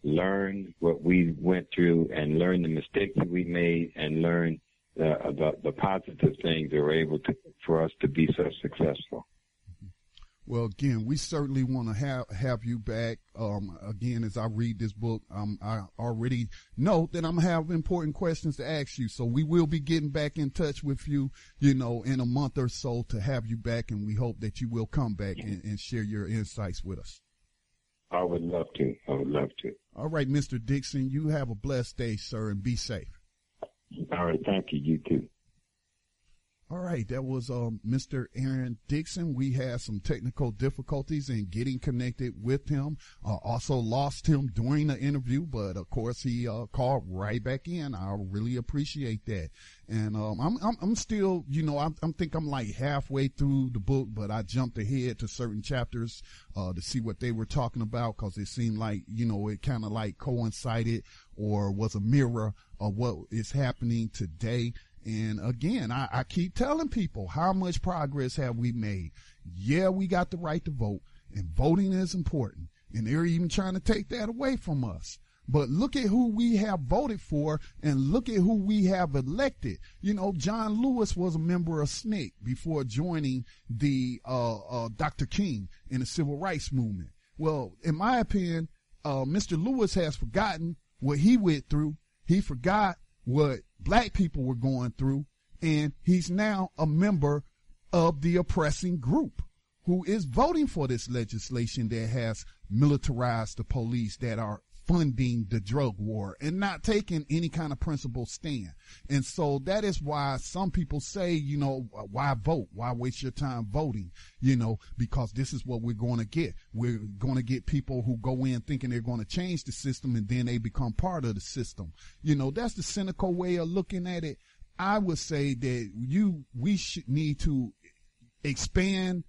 learn what we went through and learn the mistakes that we made and learn the, the, the positive things that were able to, for us to be so successful. Well, again, we certainly want to have have you back. Um, again, as I read this book, um, I already know that I'm have important questions to ask you. So we will be getting back in touch with you, you know, in a month or so to have you back, and we hope that you will come back and, and share your insights with us. I would love to. I would love to. All right, Mr. Dixon, you have a blessed day, sir, and be safe. All right. Thank you. You too. All right, that was um, Mr. Aaron Dixon. We had some technical difficulties in getting connected with him. Uh, also lost him during the interview, but of course he uh, called right back in. I really appreciate that. And um, I'm, I'm I'm still, you know, I'm, I'm think I'm like halfway through the book, but I jumped ahead to certain chapters uh, to see what they were talking about because it seemed like, you know, it kind of like coincided or was a mirror of what is happening today. And again, I, I, keep telling people how much progress have we made? Yeah, we got the right to vote and voting is important. And they're even trying to take that away from us. But look at who we have voted for and look at who we have elected. You know, John Lewis was a member of SNCC before joining the, uh, uh, Dr. King in the civil rights movement. Well, in my opinion, uh, Mr. Lewis has forgotten what he went through. He forgot what black people were going through. And he's now a member of the oppressing group who is voting for this legislation that has militarized the police that are funding the drug war and not taking any kind of principled stand. And so that is why some people say, you know, why vote? Why waste your time voting? You know, because this is what we're going to get. We're going to get people who go in thinking they're going to change the system and then they become part of the system. You know, that's the cynical way of looking at it. I would say that you, we should need to expand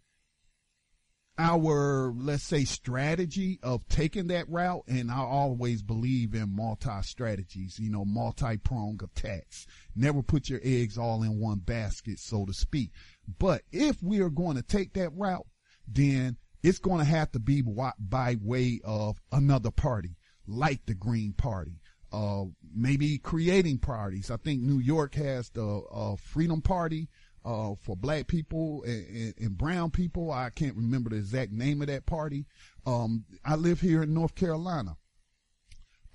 our, let's say, strategy of taking that route. And I always believe in multi strategies, you know, multi prong attacks. Never put your eggs all in one basket, so to speak. But if we are going to take that route, then it's going to have to be by way of another party, like the Green Party. Uh, maybe creating parties. I think New York has the uh, Freedom Party uh, for black people and, and, and, brown people. I can't remember the exact name of that party. Um, I live here in North Carolina.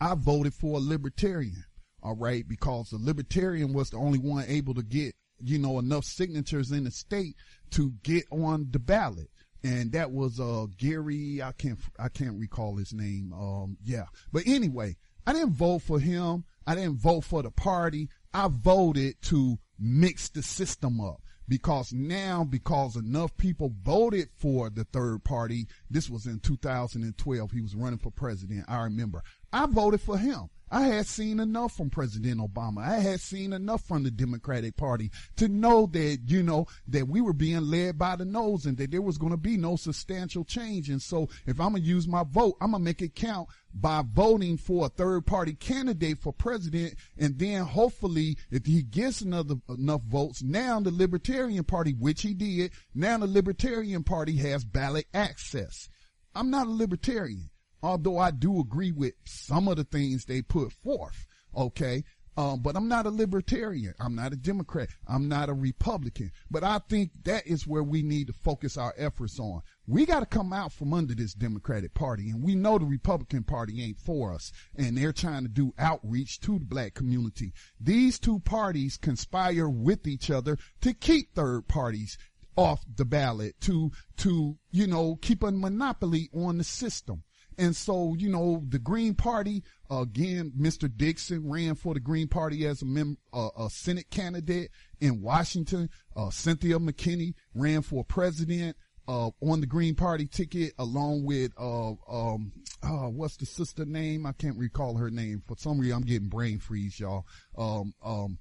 I voted for a libertarian. All right. Because the libertarian was the only one able to get, you know, enough signatures in the state to get on the ballot. And that was, uh, Gary. I can't, I can't recall his name. Um, yeah. But anyway, I didn't vote for him. I didn't vote for the party. I voted to mix the system up. Because now because enough people voted for the third party this was in 2012 he was running for president i remember. I voted for him I had seen enough from President Obama. I had seen enough from the Democratic Party to know that, you know, that we were being led by the nose and that there was going to be no substantial change. And so if I'm going to use my vote, I'm going to make it count by voting for a third party candidate for president. And then hopefully if he gets another enough votes, now the Libertarian Party, which he did, now the Libertarian Party has ballot access. I'm not a libertarian although I do agree with some of the things they put forth. Okay. Um, but I'm not a libertarian. I'm not a Democrat. I'm not a Republican. But I think that is where we need to focus our efforts on. We got to come out from under this Democratic Party, and we know the Republican Party ain't for us, and they're trying to do outreach to the black community. These two parties conspire with each other to keep third parties off the ballot, to to you know keep a monopoly on the system. And so, you know, the Green Party, again, Mr. Dixon ran for the Green Party as a, mem- a Senate candidate in Washington. Uh, Cynthia McKinney ran for president, uh, on the Green Party ticket along with, uh, um, uh, what's the sister name? I can't recall her name. For some reason, I'm getting brain freeze, y'all. Um, um,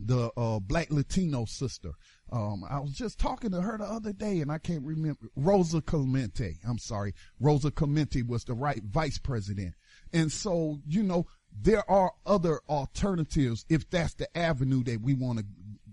the uh, black Latino sister. Um, I was just talking to her the other day, and I can't remember Rosa Clemente. I'm sorry, Rosa Clemente was the right vice president, and so you know there are other alternatives if that's the avenue that we want to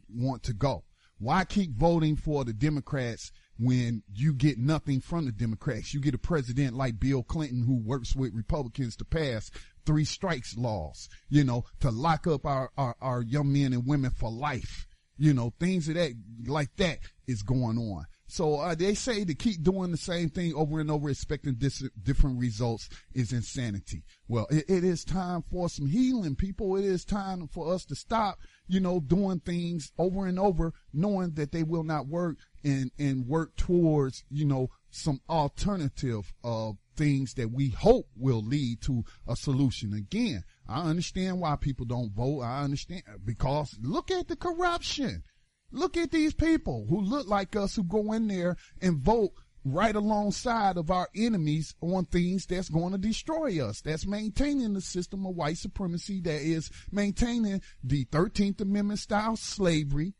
want to go. Why keep voting for the Democrats when you get nothing from the Democrats? You get a president like Bill Clinton who works with Republicans to pass three strikes laws, you know, to lock up our, our, our young men and women for life. You know, things of that, like that is going on. So uh, they say to keep doing the same thing over and over, expecting dis- different results is insanity. Well, it, it is time for some healing, people. It is time for us to stop, you know, doing things over and over, knowing that they will not work and, and work towards, you know, some alternative, uh, things that we hope will lead to a solution. Again, I understand why people don't vote. I understand because look at the corruption. Look at these people who look like us who go in there and vote right alongside of our enemies on things that's going to destroy us. That's maintaining the system of white supremacy that is maintaining the 13th Amendment style slavery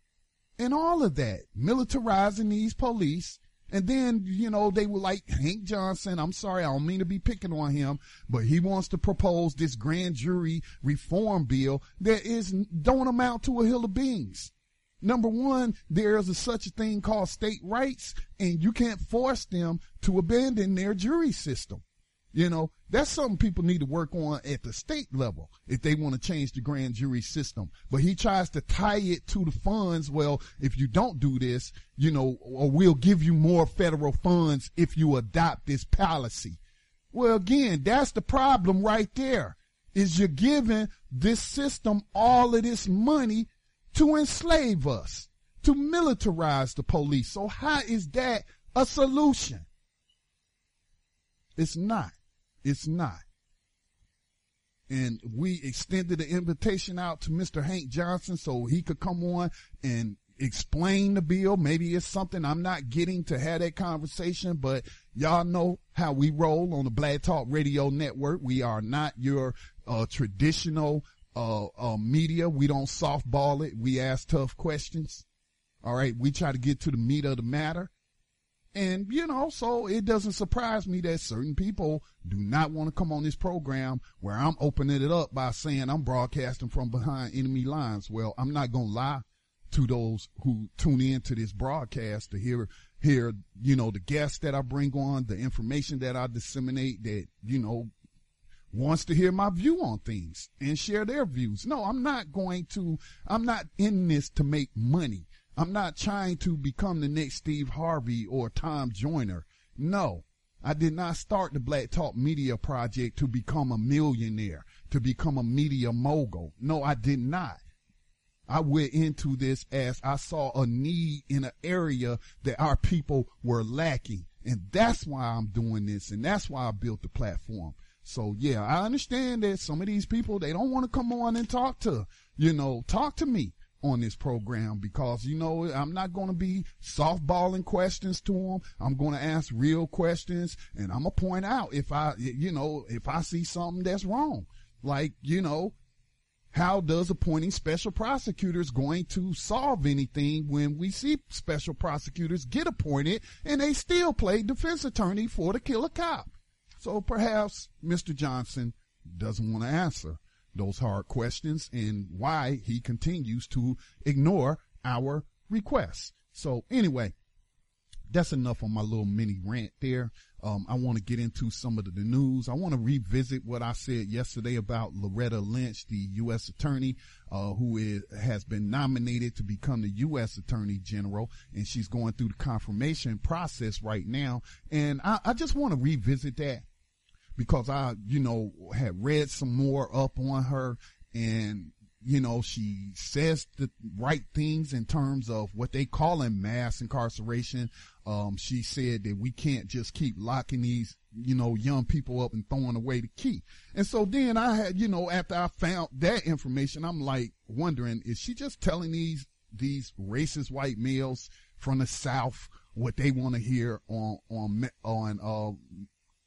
and all of that, militarizing these police. And then, you know, they were like Hank Johnson. I'm sorry, I don't mean to be picking on him, but he wants to propose this grand jury reform bill that is don't amount to a hill of beans. Number one, there is a such a thing called state rights, and you can't force them to abandon their jury system. You know, that's something people need to work on at the state level if they want to change the grand jury system. But he tries to tie it to the funds. Well, if you don't do this, you know, or we'll give you more federal funds if you adopt this policy. Well, again, that's the problem right there is you're giving this system all of this money to enslave us, to militarize the police. So how is that a solution? It's not. It's not. And we extended the invitation out to Mr. Hank Johnson so he could come on and explain the bill. Maybe it's something I'm not getting to have that conversation, but y'all know how we roll on the Black Talk Radio Network. We are not your uh, traditional uh, uh, media. We don't softball it. We ask tough questions. All right. We try to get to the meat of the matter. And, you know, so it doesn't surprise me that certain people do not want to come on this program where I'm opening it up by saying I'm broadcasting from behind enemy lines. Well, I'm not going to lie to those who tune in to this broadcast to hear, hear, you know, the guests that I bring on, the information that I disseminate that, you know, wants to hear my view on things and share their views. No, I'm not going to, I'm not in this to make money. I'm not trying to become the next Steve Harvey or Tom Joyner. No, I did not start the Black Talk Media Project to become a millionaire, to become a media mogul. No, I did not. I went into this as I saw a need in an area that our people were lacking. And that's why I'm doing this. And that's why I built the platform. So yeah, I understand that some of these people, they don't want to come on and talk to, you know, talk to me on this program because, you know, I'm not going to be softballing questions to them. I'm going to ask real questions and I'm going to point out if I, you know, if I see something that's wrong. Like, you know, how does appointing special prosecutors going to solve anything when we see special prosecutors get appointed and they still play defense attorney for the killer cop? So perhaps Mr. Johnson doesn't want to answer those hard questions and why he continues to ignore our requests. So anyway, that's enough on my little mini rant there. Um, I want to get into some of the, news. I want to revisit what I said yesterday about Loretta Lynch, the U.S. attorney, uh, who is, has been nominated to become the U.S. attorney general. And she's going through the confirmation process right now. And I, I just want to revisit that because I, you know, had read some more up on her and you know, she says the right things in terms of what they call in mass incarceration. Um, she said that we can't just keep locking these, you know, young people up and throwing away the key. And so then I had, you know, after I found that information, I'm like wondering, is she just telling these, these racist white males from the South what they want to hear on, on, on, uh,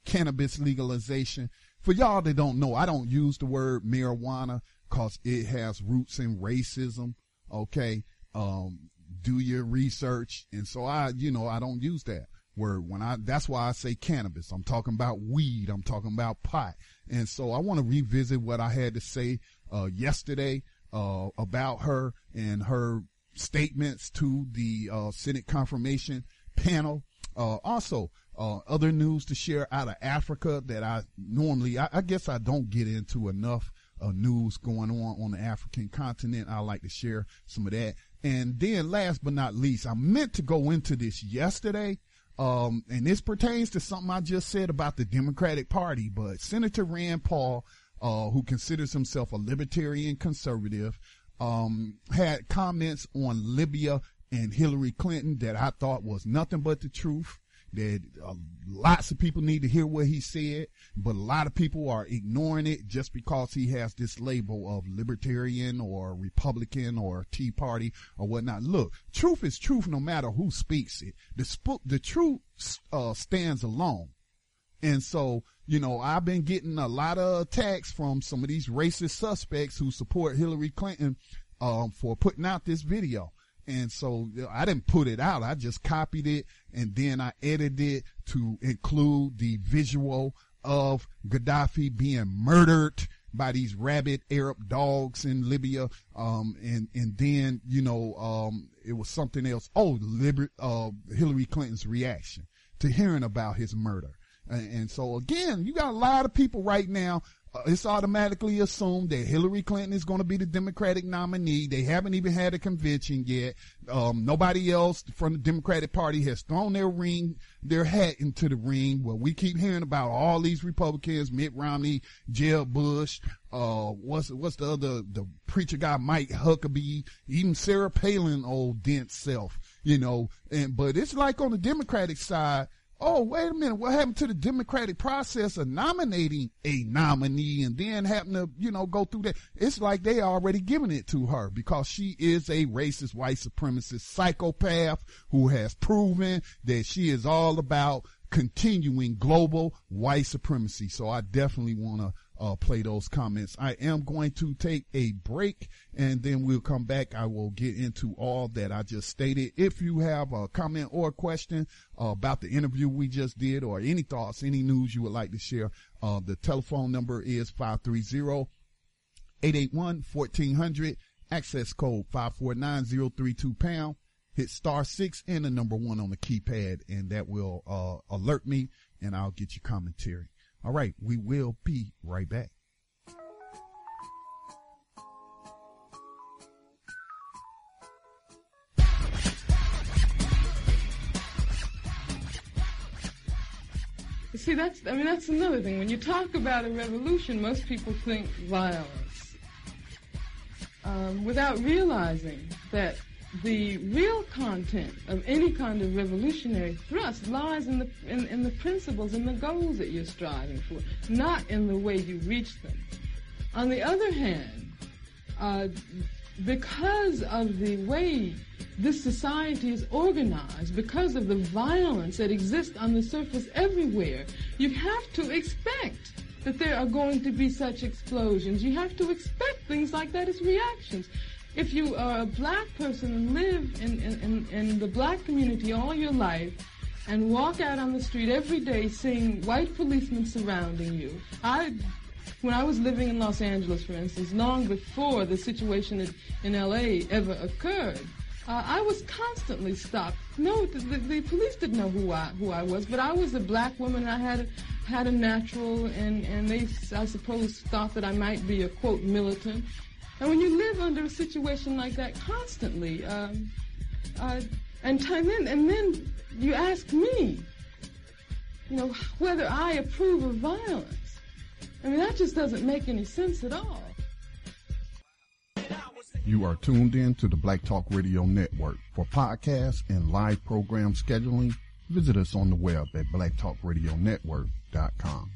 cannabis legalization? For y'all that don't know, I don't use the word marijuana cause it has roots in racism. Okay. Um, do your research. And so I, you know, I don't use that word when I, that's why I say cannabis. I'm talking about weed. I'm talking about pot. And so I want to revisit what I had to say, uh, yesterday, uh, about her and her statements to the, uh, Senate confirmation panel. Uh, also, uh, other news to share out of Africa that I normally, I, I guess I don't get into enough uh, news going on on the African continent. I like to share some of that. And then last but not least, I meant to go into this yesterday. Um, and this pertains to something I just said about the Democratic Party, but Senator Rand Paul, uh, who considers himself a libertarian conservative, um, had comments on Libya and Hillary Clinton that I thought was nothing but the truth that uh, lots of people need to hear what he said, but a lot of people are ignoring it just because he has this label of libertarian or Republican or Tea Party or whatnot. Look, truth is truth no matter who speaks it. The sp- the truth uh, stands alone. And so, you know, I've been getting a lot of attacks from some of these racist suspects who support Hillary Clinton um, for putting out this video. And so I didn't put it out. I just copied it and then I edited it to include the visual of Gaddafi being murdered by these rabid Arab dogs in Libya. Um, and, and then, you know, um, it was something else. Oh, Liber- uh, Hillary Clinton's reaction to hearing about his murder. And, and so again, you got a lot of people right now it's automatically assumed that Hillary Clinton is going to be the Democratic nominee. They haven't even had a convention yet. Um, nobody else from the Democratic Party has thrown their ring, their hat into the ring. Well, we keep hearing about all these Republicans, Mitt Romney, Jeb Bush, uh, what's, what's the other, the preacher guy, Mike Huckabee, even Sarah Palin, old dense self, you know, and, but it's like on the Democratic side, oh, wait a minute, what happened to the democratic process of nominating a nominee and then having to, you know, go through that? It's like they already given it to her because she is a racist white supremacist psychopath who has proven that she is all about continuing global white supremacy. So I definitely want to uh, play those comments. I am going to take a break and then we'll come back. I will get into all that I just stated. If you have a comment or a question uh, about the interview we just did or any thoughts, any news you would like to share, uh, the telephone number is 530-881-1400, access code 549032 pound. Hit star six and the number one on the keypad and that will uh, alert me and I'll get your commentary. All right, we will be right back. See, that's, I mean, that's another thing. When you talk about a revolution, most people think violence. Um, without realizing that the real content of any kind of revolutionary thrust lies in the in, in, the principles and the goals that you're striving for, not in the way you reach them. On the other hand, uh, because of the way this society is organized, because of the violence that exists on the surface everywhere, you have to expect that there are going to be such explosions. You have to expect things like that as reactions if you are a black person and live in, in, in, the black community all your life and walk out on the street every day seeing white policemen surrounding you, I, when I was living in Los Angeles, for instance, long before the situation in LA ever occurred, uh, I was constantly stopped. No, the, the, police didn't know who I who I was, but I was a black woman. I had had a natural, and and they I suppose thought that I might be a quote militant. And when you live under a situation like that constantly, um, uh, and then and then you ask me, you know, whether I approve of violence. I mean, that just doesn't make any sense at all. You are tuned in to the Black Talk Radio Network. For podcasts and live program scheduling, visit us on the web at blacktalkradionetwork.com.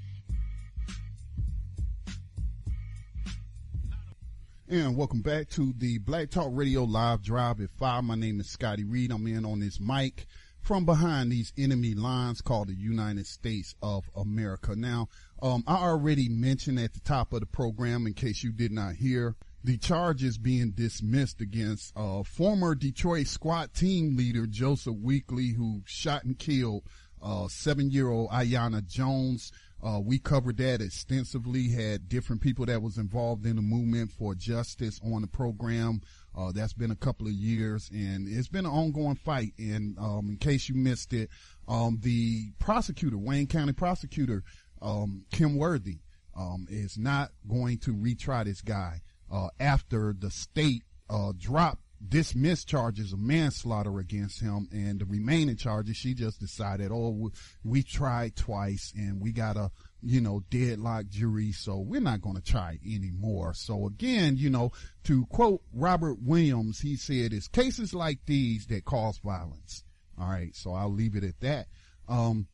And welcome back to the Black Talk Radio Live Drive at 5. My name is Scotty Reed. I'm in on this mic from behind these enemy lines called the United States of America. Now, um, I already mentioned at the top of the program, in case you did not hear, the charges being dismissed against uh, former Detroit SWAT team leader Joseph Weekley, who shot and killed uh, seven-year-old Aiyana Jones. Uh, we covered that extensively. Had different people that was involved in the movement for justice on the program. Uh, that's been a couple of years, and it's been an ongoing fight. And um, in case you missed it, um, the prosecutor, Wayne County prosecutor um, Kym Worthy, um, is not going to retry this guy uh, after the state uh, dropped dismissed charges of manslaughter against him and the remaining charges she just decided oh we tried twice and we got a you know deadlock jury so we're not going to try anymore. So again you know to quote robert williams he said it's cases like these that cause violence. All right so i'll leave it at that. Um,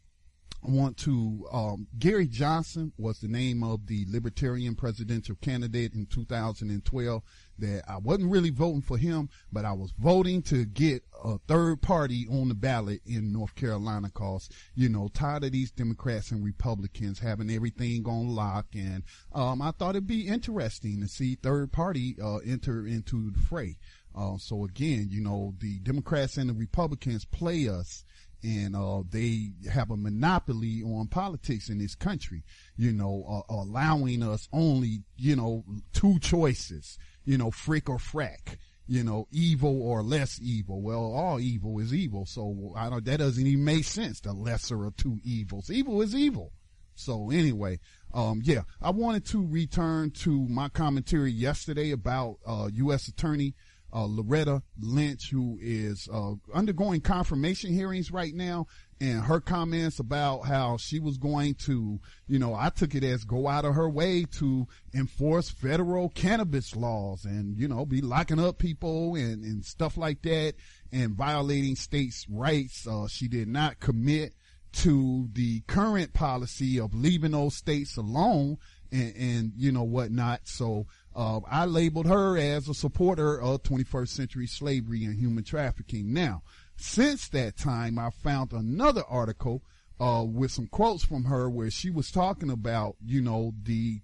I want to, um, Gary Johnson was the name of the Libertarian presidential candidate in 2012 that I wasn't really voting for him, but I was voting to get a third party on the ballot in North Carolina cause, you know, tired of these Democrats and Republicans having everything on lock. And, um, I thought it'd be interesting to see third party, uh, enter into the fray. Uh, so again, you know, the Democrats and the Republicans play us and uh, they have a monopoly on politics in this country. You know, uh, allowing us only you know two choices. You know, frick or frack. You know, evil or less evil. Well, all evil is evil, so I don't. That doesn't even make sense. The lesser of two evils. Evil is evil. So anyway, um, yeah, I wanted to return to my commentary yesterday about uh, U.S. Attorney uh, Loretta Lynch, who is uh, undergoing confirmation hearings right now, and her comments about how she was going to, you know, I took it as go out of her way to enforce federal cannabis laws and, you know, be locking up people and, and stuff like that and violating states' rights. Uh, she did not commit to the current policy of leaving those states alone and, and you know whatnot. So uh, I labeled her as a supporter of 21st century slavery and human trafficking. Now, since that time, I found another article uh, with some quotes from her where she was talking about, you know, the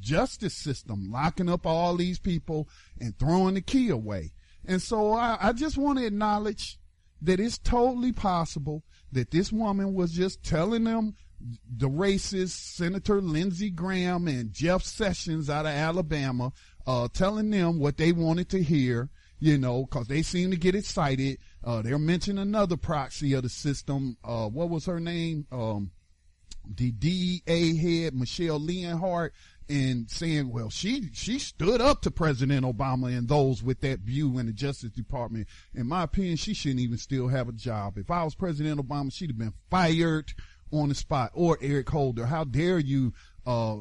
justice system locking up all these people and throwing the key away. And so I, I just want to acknowledge that it's totally possible that this woman was just telling them the racist Senator Lindsey Graham and Jeff Sessions out of Alabama, uh, telling them what they wanted to hear, you know, cause they seem to get excited. Uh, they're mentioning another proxy of the system. Uh, what was her name? Um, the DEA head, Michelle Leonhart, and saying, well, she, she stood up to President Obama and those with that view in the Justice Department. In my opinion, she shouldn't even still have a job. If I was President Obama, she'd have been fired on the spot or Eric Holder. How dare you, uh,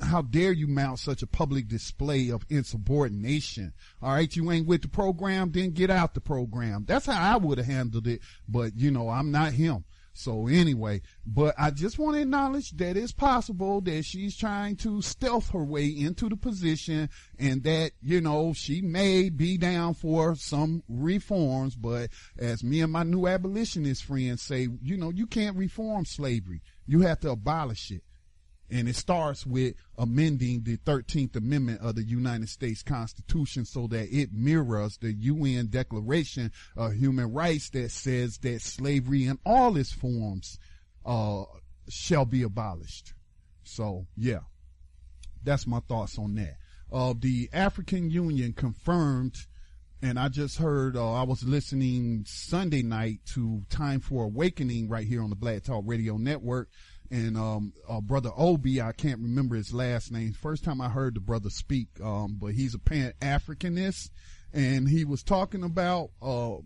how dare you mount such a public display of insubordination? All right. You ain't with the program, then get out the program. That's how I would have handled it. But you know, I'm not him. So anyway, but I just want to acknowledge that it's possible that she's trying to stealth her way into the position and that, you know, she may be down for some reforms, but as me and my new abolitionist friends say, you know, you can't reform slavery. You have to abolish it. And it starts with amending the 13th Amendment of the United States Constitution so that it mirrors the UN Declaration of Human Rights that says that slavery in all its forms uh, shall be abolished. So, yeah, that's my thoughts on that. Uh, the African Union confirmed and I just heard, uh, I was listening Sunday night to Time for Awakening right here on the Black Talk Radio Network. And, um, uh, brother Obi, I can't remember his last name. First time I heard the brother speak, um, but he's a pan Africanist and he was talking about, uh,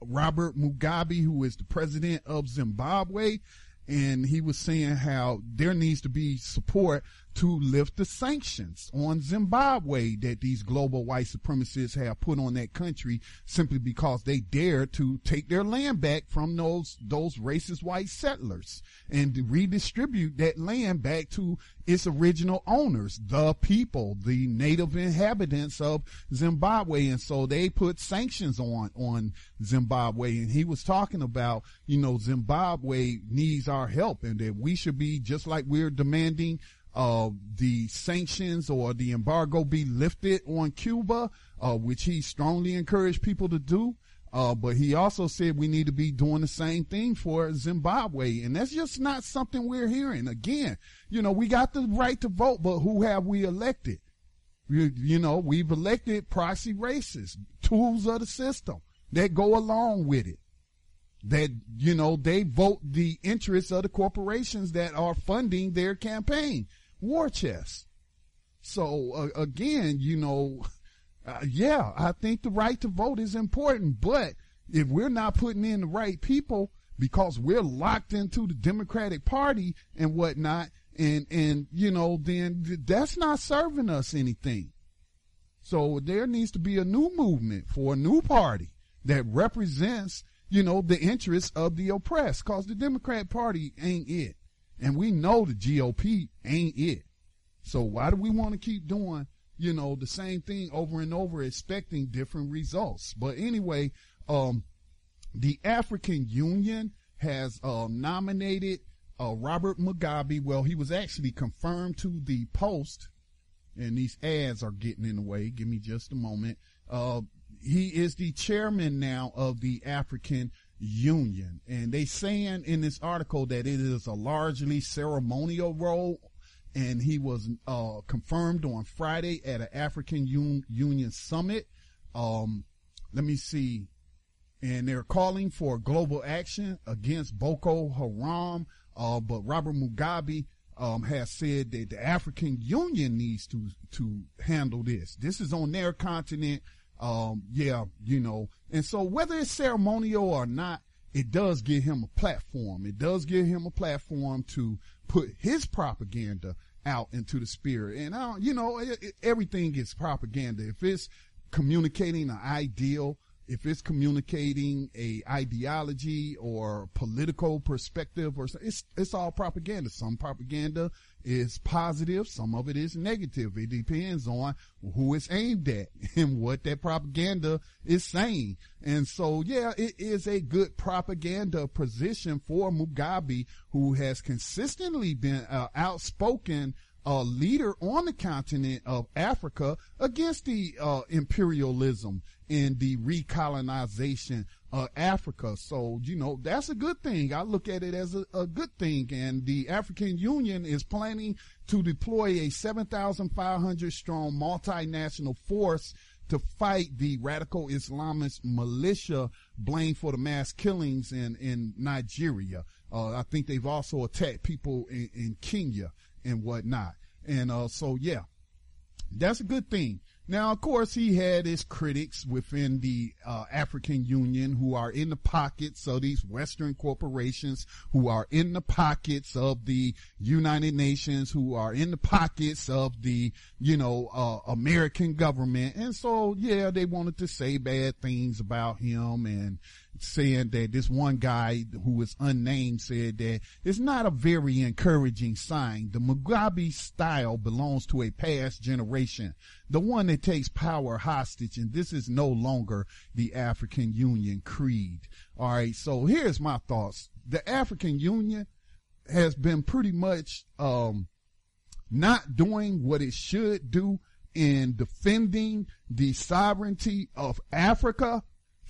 Robert Mugabe, who is the president of Zimbabwe. And he was saying how there needs to be support to lift the sanctions on Zimbabwe that these global white supremacists have put on that country simply because they dare to take their land back from those, those racist white settlers and redistribute that land back to its original owners, the people, the native inhabitants of Zimbabwe. And so they put sanctions on, on Zimbabwe. And he was talking about, you know, Zimbabwe needs our help and that we should be just like we're demanding uh, the sanctions or the embargo be lifted on Cuba, uh, which he strongly encouraged people to do. Uh, but he also said we need to be doing the same thing for Zimbabwe. And that's just not something we're hearing. Again, you know, we got the right to vote, but who have we elected? You, you know, we've elected proxy racists, tools of the system that go along with it. That, you know, they vote the interests of the corporations that are funding their campaign war chest. So uh, again, you know, (laughs) uh, yeah, I think the right to vote is important, but if we're not putting in the right people because we're locked into the Democratic Party and whatnot, and and you know, then that's not serving us anything. So there needs to be a new movement for a new party that represents, you know, the interests of the oppressed. Cause the Democrat Party ain't it. And we know the GOP ain't it. So why do we want to keep doing, you know, the same thing over and over, expecting different results? But anyway, um, the African Union has uh, nominated uh, Robert Mugabe. Well, he was actually confirmed to the post, and these ads are getting in the way. Give me just a moment. Uh, he is the chairman now of the African Union. And they saying in this article that it is a largely ceremonial role. And he was uh, confirmed on Friday at an African Un- Union summit. Um, let me see. And they're calling for global action against Boko Haram. Uh, but Robert Mugabe um, has said that the African Union needs to to handle this. This is on their continent. Um, yeah, you know, and so whether it's ceremonial or not, it does give him a platform. It does give him a platform to put his propaganda out into the spirit. And I, don't, you know, it, it, everything is propaganda. If it's communicating an ideal, if it's communicating a ideology or political perspective or it's it's all propaganda some propaganda is positive some of it is negative. It depends on who it's aimed at (laughs) and what that propaganda is saying. And so yeah it is a good propaganda position for Mugabe who has consistently been uh, outspoken a leader on the continent of Africa against the uh, imperialism and the recolonization of Africa. So, you know, that's a good thing. I look at it as a, a good thing. And the African Union is planning to deploy a 7,500 strong multinational force to fight the radical Islamist militia blamed for the mass killings in, in Nigeria. Uh, I think they've also attacked people in, in Kenya and whatnot. And, uh, so yeah, that's a good thing. Now, of course, he had his critics within the uh, African Union who are in the pockets of these Western corporations, who are in the pockets of the United Nations, who are in the pockets of the, you know, uh, American government. And so, yeah, they wanted to say bad things about him and saying that this one guy who is unnamed said that it's not a very encouraging sign. The Mugabe style belongs to a past generation, the one that takes power hostage, and this is no longer the African Union creed. All right, so here's my thoughts. The African Union has been pretty much um, not doing what it should do in defending the sovereignty of Africa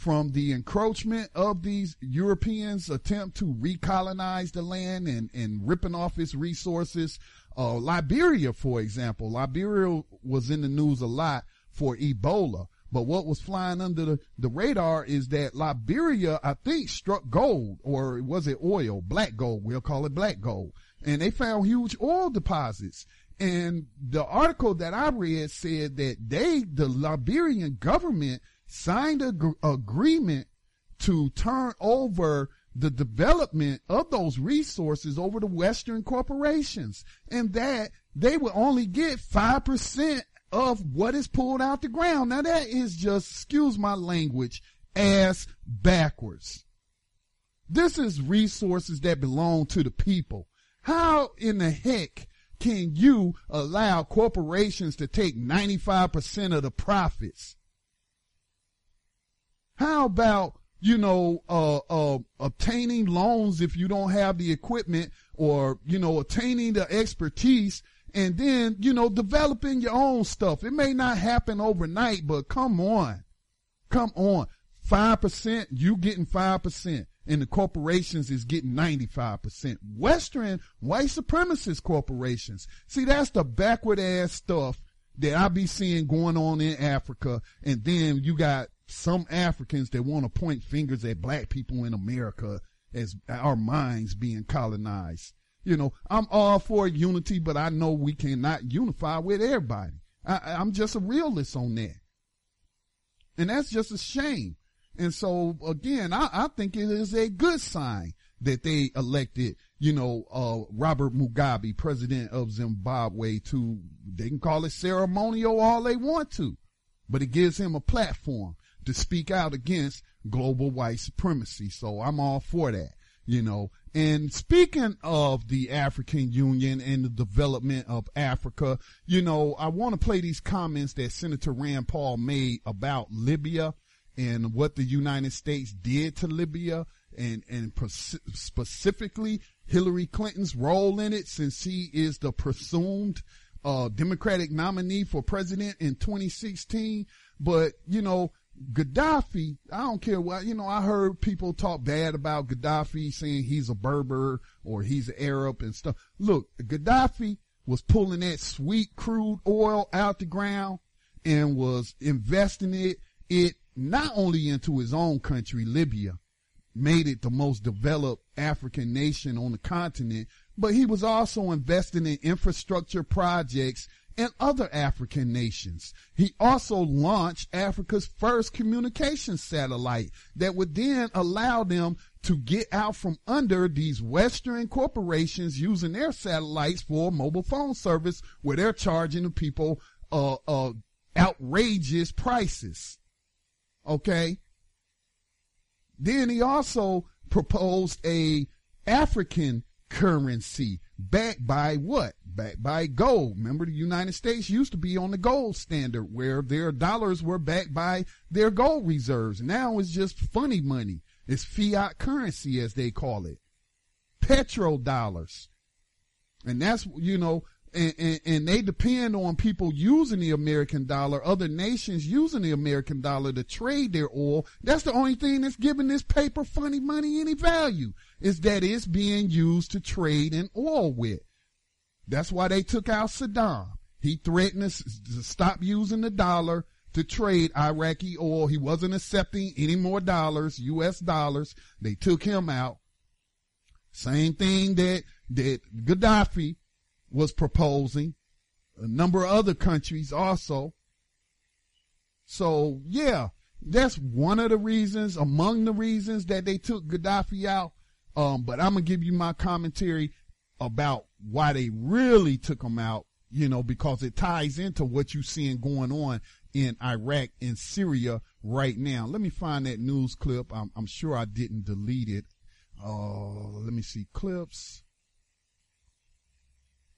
from the encroachment of these Europeans attempt to recolonize the land and, and ripping off its resources. Uh, Liberia, for example, Liberia was in the news a lot for Ebola. But what was flying under the, the radar is that Liberia, I think, struck gold, or was it oil? Black gold. We'll call it black gold. And they found huge oil deposits. And the article that I read said that they, the Liberian government, signed an agreement to turn over the development of those resources over to Western corporations and that they will only get 5% of what is pulled out the ground. Now that is just, excuse my language, ass backwards. This is resources that belong to the people. How in the heck can you allow corporations to take 95% of the profits? How about you know, uh, uh, obtaining loans if you don't have the equipment or, you know, attaining the expertise and then, you know, developing your own stuff. It may not happen overnight, but come on. Come on. 5%, you getting 5% and the corporations is getting 95%. Western white supremacist corporations. See, that's the backward ass stuff that I be seeing going on in Africa. And then you got some Africans that want to point fingers at black people in America as our minds being colonized. You know, I'm all for unity, but I know we cannot unify with everybody. I, I'm just a realist on that. And that's just a shame. And so again, I, I think it is a good sign that they elected, you know, uh, Robert Mugabe, president of Zimbabwe to, they can call it ceremonial all they want to, but it gives him a platform to speak out against global white supremacy. So I'm all for that, you know. And speaking of the African Union and the development of Africa, you know, I want to play these comments that Senator Rand Paul made about Libya and what the United States did to Libya and, and specifically Hillary Clinton's role in it since he is the presumed uh, Democratic nominee for president in 2016. But, you know, Gaddafi, I don't care what, you know, I heard people talk bad about Gaddafi saying he's a Berber or he's an Arab and stuff. Look, Gaddafi was pulling that sweet crude oil out the ground and was investing it, it not only into his own country, Libya, made it the most developed African nation on the continent, but he was also investing in infrastructure projects and other African nations. He also launched Africa's first communication satellite that would then allow them to get out from under these Western corporations using their satellites for mobile phone service where they're charging the people uh, uh, outrageous prices. Okay. Then he also proposed a African currency backed by what? Backed by gold. Remember the United States used to be on the gold standard where their dollars were backed by their gold reserves. Now it's just funny money. It's fiat currency as they call it. Petrodollars. And that's, you know, and, and, and, they depend on people using the American dollar, other nations using the American dollar to trade their oil. That's the only thing that's giving this paper funny money any value is that it's being used to trade in oil with. That's why they took out Saddam. He threatened to stop using the dollar to trade Iraqi oil. He wasn't accepting any more dollars, U.S. dollars. They took him out. Same thing that, that Gaddafi was proposing. A number of other countries also. So yeah, that's one of the reasons, among the reasons that they took Gaddafi out. Um, but I'm gonna give you my commentary about why they really took them out, you know, because it ties into what you're seeing going on in Iraq and Syria right now. Let me find that news clip. I'm, I'm sure I didn't delete it. Uh, let me see clips.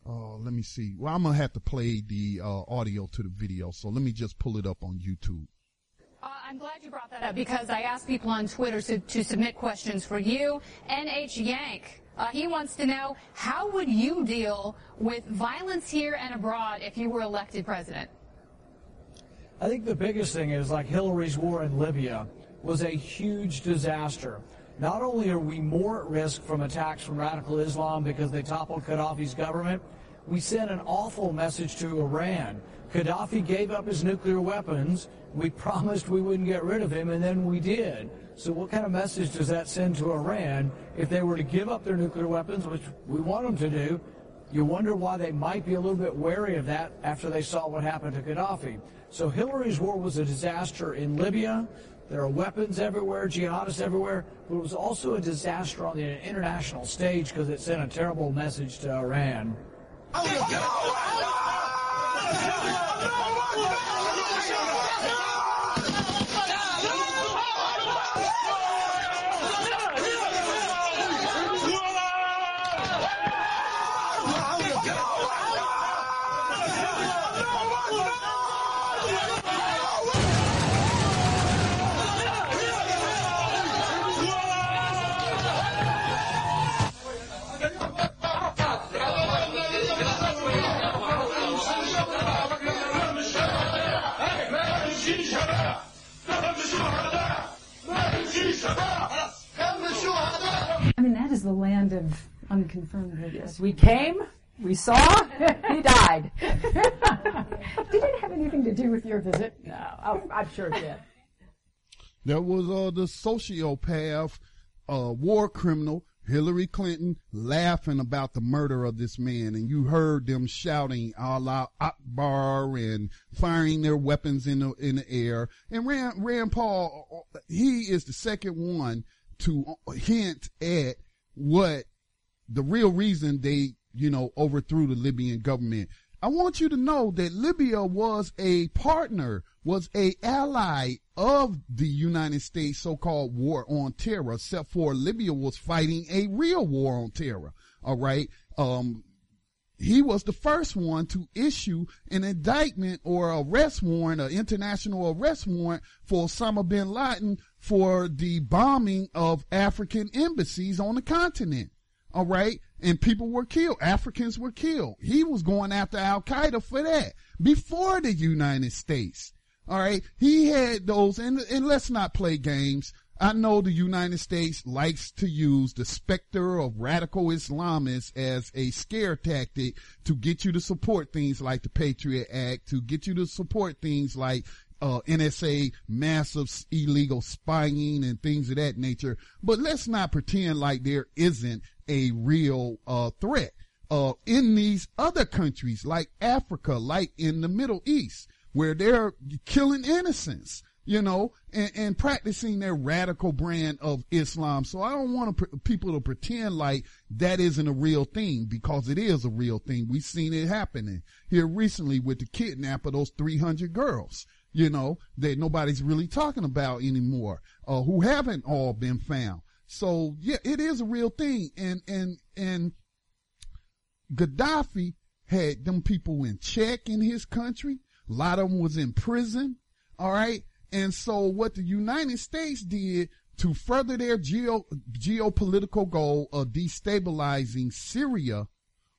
Uh, let me see. Well, I'm gonna have to play the uh, audio to the video, so let me just pull it up on YouTube. Uh, I'm glad you brought that up because I asked people on Twitter to, to submit questions for you. NH Yank, uh, he wants to know how would you deal with violence here and abroad if you were elected president? I think the biggest thing is like Hillary's war in Libya was a huge disaster. Not only are we more at risk from attacks from radical Islam because they toppled Gaddafi's government, we sent an awful message to Iran. Gaddafi gave up his nuclear weapons. We (laughs) promised we wouldn't get rid of him, and then we did. So, what kind of message does that send to Iran if they were to give up their nuclear weapons, which we want them to do? You wonder why they might be a little bit wary of that after they saw what happened to Gaddafi. So, Hillary's war was a disaster in Libya. There are weapons everywhere, jihadists everywhere, but it was also a disaster on the international stage because it sent a terrible message to Iran. Oh, the land of unconfirmed videos. We came, we saw, (laughs) he died. (laughs) Did it have anything to do with your visit? No, oh, I'm sure it did. There was uh, the sociopath, uh, war criminal, Hillary Clinton, laughing about the murder of this man. And you heard them shouting Allah Akbar and firing their weapons in the, in the air. And Rand, Rand Paul, he is the second one to hint at what the real reason they, you know, overthrew the Libyan government. I want you to know that Libya was a partner, was a ally of the United States so-called war on terror, except for Libya was fighting a real war on terror. All right. Um, he was the first one to issue an indictment or arrest warrant, an international arrest warrant for Osama bin Laden for the bombing of African embassies on the continent. All right. And people were killed. Africans were killed. He was going after Al Qaeda for that before the United States. All right. He had those and, and let's not play games. I know the United States likes to use the specter of radical Islamists as a scare tactic to get you to support things like the Patriot Act, to get you to support things like uh, NSA massive illegal spying and things of that nature. But let's not pretend like there isn't a real uh, threat uh, in these other countries like Africa, like in the Middle East, where they're killing innocents you know, and, and, practicing their radical brand of Islam. So I don't want to, people to pretend like that isn't a real thing because it is a real thing. We've seen it happening here recently with the kidnap of those 300 girls, you know, that nobody's really talking about anymore, uh, who haven't all been found. So yeah, it is a real thing. And, and, and Gaddafi had them people in check in his country. A lot of them was in prison. All right. And so what the United States did to further their geo, geopolitical goal of destabilizing Syria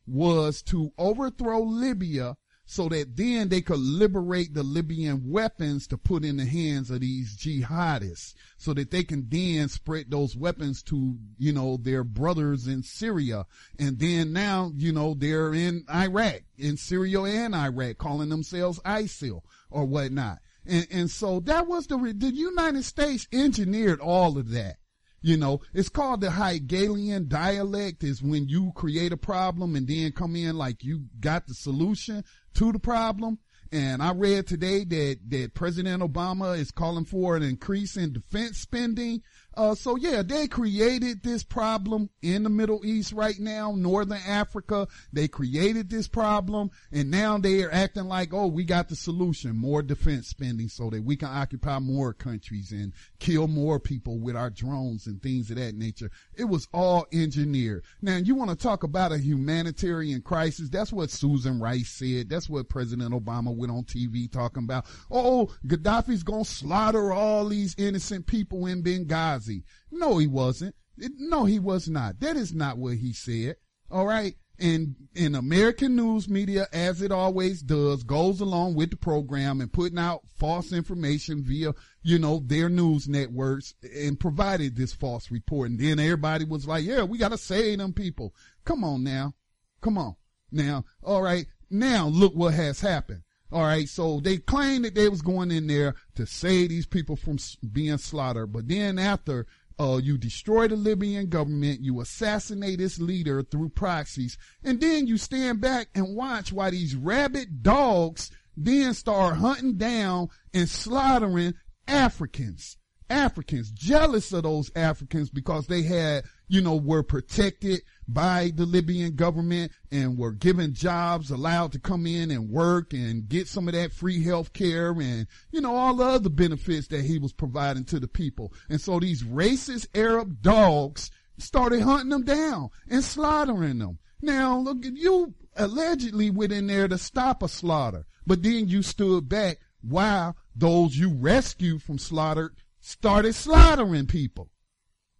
was to overthrow Libya so that then they could liberate the Libyan weapons to put in the hands of these jihadists so that they can then spread those weapons to, you know, their brothers in Syria. And then now, you know, they're in Iraq, in Syria and Iraq, calling themselves ISIL or whatnot. And, and so that was the, the United States engineered all of that. You know, it's called the Hegelian dialect is when you create a problem and then come in like you got the solution to the problem. And I read today that, that President Obama is calling for an increase in defense spending. Uh, so yeah, they created this problem in the Middle East right now, Northern Africa. They created this problem and now they are acting like, oh, we got the solution, more defense spending so that we can occupy more countries and kill more people with our drones and things of that nature. It was all engineered. Now you want to talk about a humanitarian crisis. That's what Susan Rice said. That's what President Obama went on TV talking about. Oh, Gaddafi's going to slaughter all these innocent people in Benghazi. No, he wasn't. No, he was not. That is not what he said. All right. And in American news media, as it always does, goes along with the program and putting out false information via, you know, their news networks and provided this false report. And then everybody was like, yeah, we got to save them people. Come on now. Come on. Now, all right, now look what has happened. All right, so they claimed that they was going in there to save these people from being slaughtered, but then after uh, you destroy the Libyan government, you assassinate its leader through proxies, and then you stand back and watch why these rabid dogs then start hunting down and slaughtering Africans. Africans, jealous of those Africans because they had, you know, were protected by the Libyan government and were given jobs, allowed to come in and work and get some of that free health care and, you know, all the other benefits that he was providing to the people. And so these racist Arab dogs started hunting them down and slaughtering them. Now, look, at you allegedly went in there to stop a slaughter, but then you stood back while those you rescued from slaughter started slaughtering people.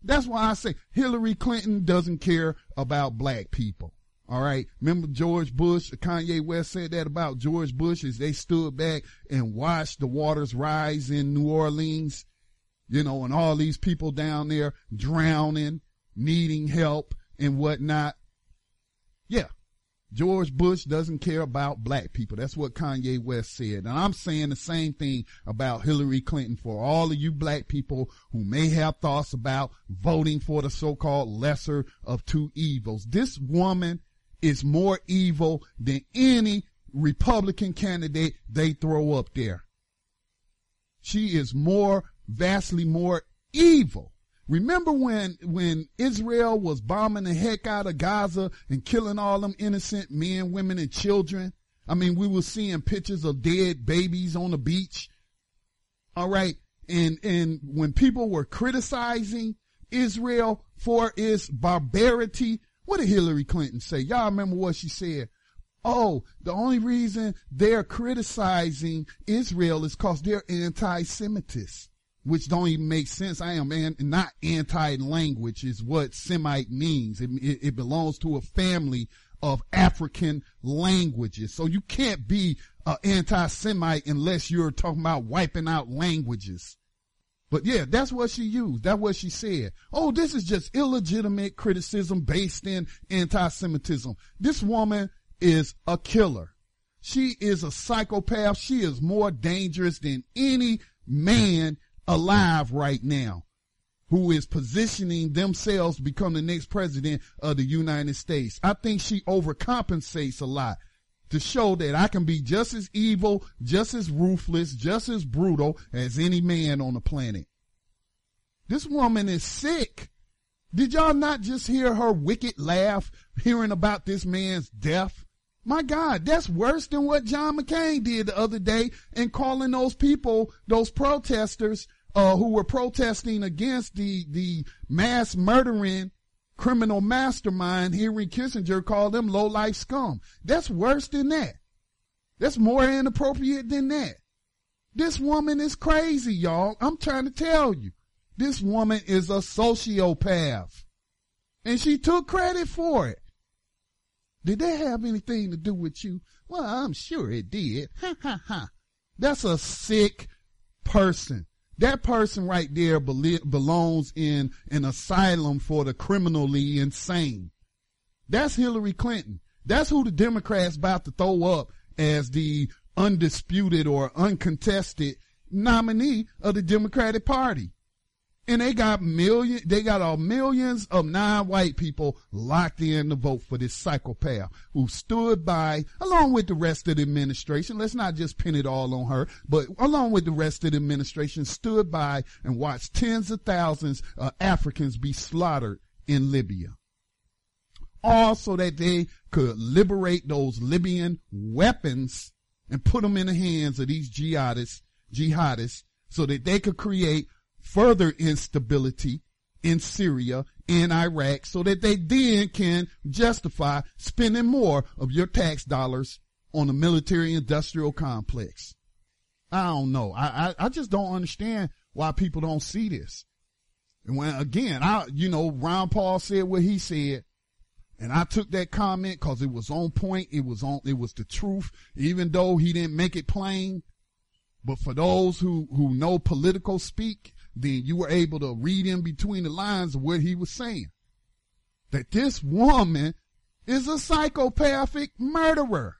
That's why I say Hillary Clinton doesn't care about black people. All right. Remember George Bush, Kanye West said that about George Bush as they stood back and watched the waters rise in New Orleans, you know, and all these people down there drowning, needing help and whatnot. Yeah. George Bush doesn't care about black people. That's what Kanye West said. And I'm saying the same thing about Hillary Clinton for all of you black people who may have thoughts about voting for the so-called lesser of two evils. This woman is more evil than any Republican candidate they throw up there. She is more, vastly more evil. Remember when, when Israel was bombing the heck out of Gaza and killing all them innocent men, women, and children? I mean, we were seeing pictures of dead babies on the beach. All right. And, and when people were criticizing Israel for its barbarity, what did Hillary Clinton say? Y'all remember what she said? Oh, the only reason they're criticizing Israel is because they're anti-Semitists which don't even make sense. I am an, not anti-language is what Semite means. It, it, it, belongs to a family of African languages. So you can't be uh, anti-Semite unless you're talking about wiping out languages. But yeah, that's what she used. That's what she said. Oh, this is just illegitimate criticism based in anti-Semitism. This woman is a killer. She is a psychopath. She is more dangerous than any man alive right now who is positioning themselves to become the next president of the United States. I think she overcompensates a lot to show that I can be just as evil, just as ruthless, just as brutal as any man on the planet. This woman is sick. Did y'all not just hear her wicked laugh hearing about this man's death? My God, that's worse than what John McCain did the other day in calling those people, those protesters, uh, who were protesting against the, the mass murdering criminal mastermind, Henry Kissinger called them low life scum. That's worse than that. That's more inappropriate than that. This woman is crazy, y'all. I'm trying to tell you. This woman is a sociopath. And she took credit for it. Did that have anything to do with you? Well, I'm sure it did. Ha ha ha. That's a sick person. That person right there belongs in an asylum for the criminally insane. That's Hillary Clinton. That's who the Democrats about to throw up as the undisputed or uncontested nominee of the Democratic Party. And they got million, they got all millions of non-white people locked in to vote for this psychopath who stood by, along with the rest of the administration. Let's not just pin it all on her, but along with the rest of the administration, stood by and watched tens of thousands of Africans be slaughtered in Libya. All so that they could liberate those Libyan weapons and put them in the hands of these jihadists, jihadists, so that they could create further instability in Syria and Iraq so that they then can justify spending more of your tax dollars on the military industrial complex. I don't know. I, I, I just don't understand why people don't see this. And when again, I, you know, Ron Paul said what he said. And I took that comment cause it was on point. It was on, it was the truth, even though he didn't make it plain. But for those who, who know political speak, then you were able to read in between the lines of what he was saying. That this woman is a psychopathic murderer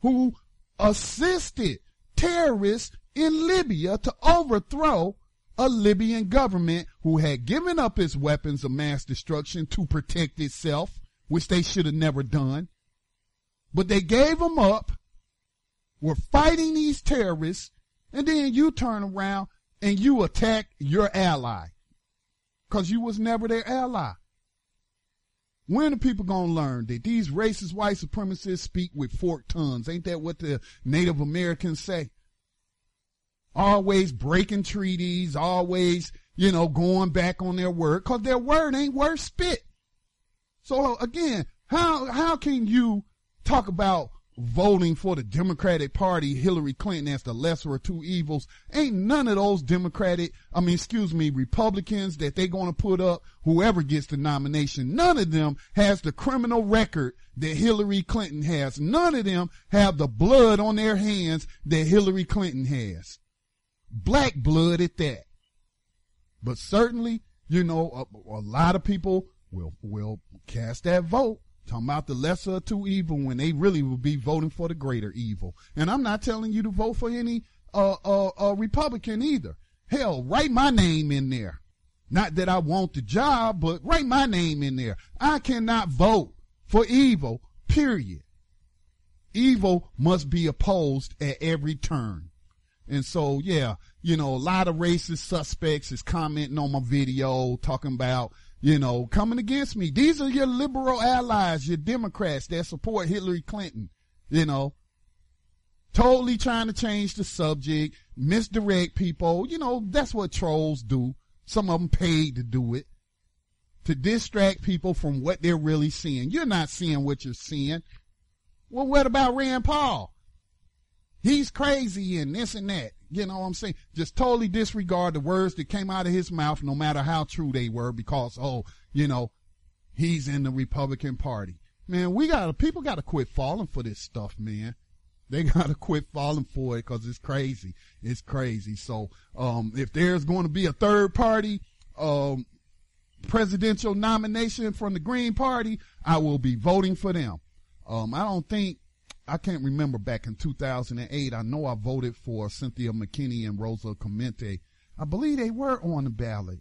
who assisted terrorists in Libya to overthrow a Libyan government who had given up its weapons of mass destruction to protect itself, which they should have never done. But they gave them up, were fighting these terrorists, and then you turn around and you attack your ally. Cause you was never their ally. When are people gonna learn that these racist white supremacists speak with forked tongues? Ain't that what the Native Americans say? Always breaking treaties, always, you know, going back on their word, cause their word ain't worth spit. So again, how, how can you talk about voting for the Democratic Party, Hillary Clinton as the lesser of two evils. Ain't none of those Democratic, I mean, excuse me, Republicans that they gonna put up, whoever gets the nomination, none of them has the criminal record that Hillary Clinton has. None of them have the blood on their hands that Hillary Clinton has. Black blood at that. But certainly, you know, a, a lot of people will, will cast that vote Talking about the lesser of two evil when they really would be voting for the greater evil. And I'm not telling you to vote for any uh, uh, uh, Republican either. Hell, write my name in there. Not that I want the job, but write my name in there. I cannot vote for evil, period. Evil must be opposed at every turn. And so, yeah, you know, a lot of racist suspects is commenting on my video talking about, you know, coming against me. These are your liberal allies, your Democrats that support Hillary Clinton, you know, totally trying to change the subject, misdirect people. You know, that's what trolls do. Some of them paid to do it, to distract people from what they're really seeing. You're not seeing what you're seeing. Well, what about Rand Paul? He's crazy and this and that. You know what I'm saying? Just totally disregard the words that came out of his mouth, no matter how true they were, because, oh, you know, he's in the Republican Party. Man, we gotta, people gotta quit falling for this stuff, man. They (laughs) gotta quit falling for it because it's crazy. It's crazy. So, um, if there's going to be a third party, um, presidential nomination from the Green Party, I will be voting for them. Um, I don't think I can't remember back in 2008. I know I voted for Cynthia McKinney and Rosa Clemente. I believe they were on the ballot,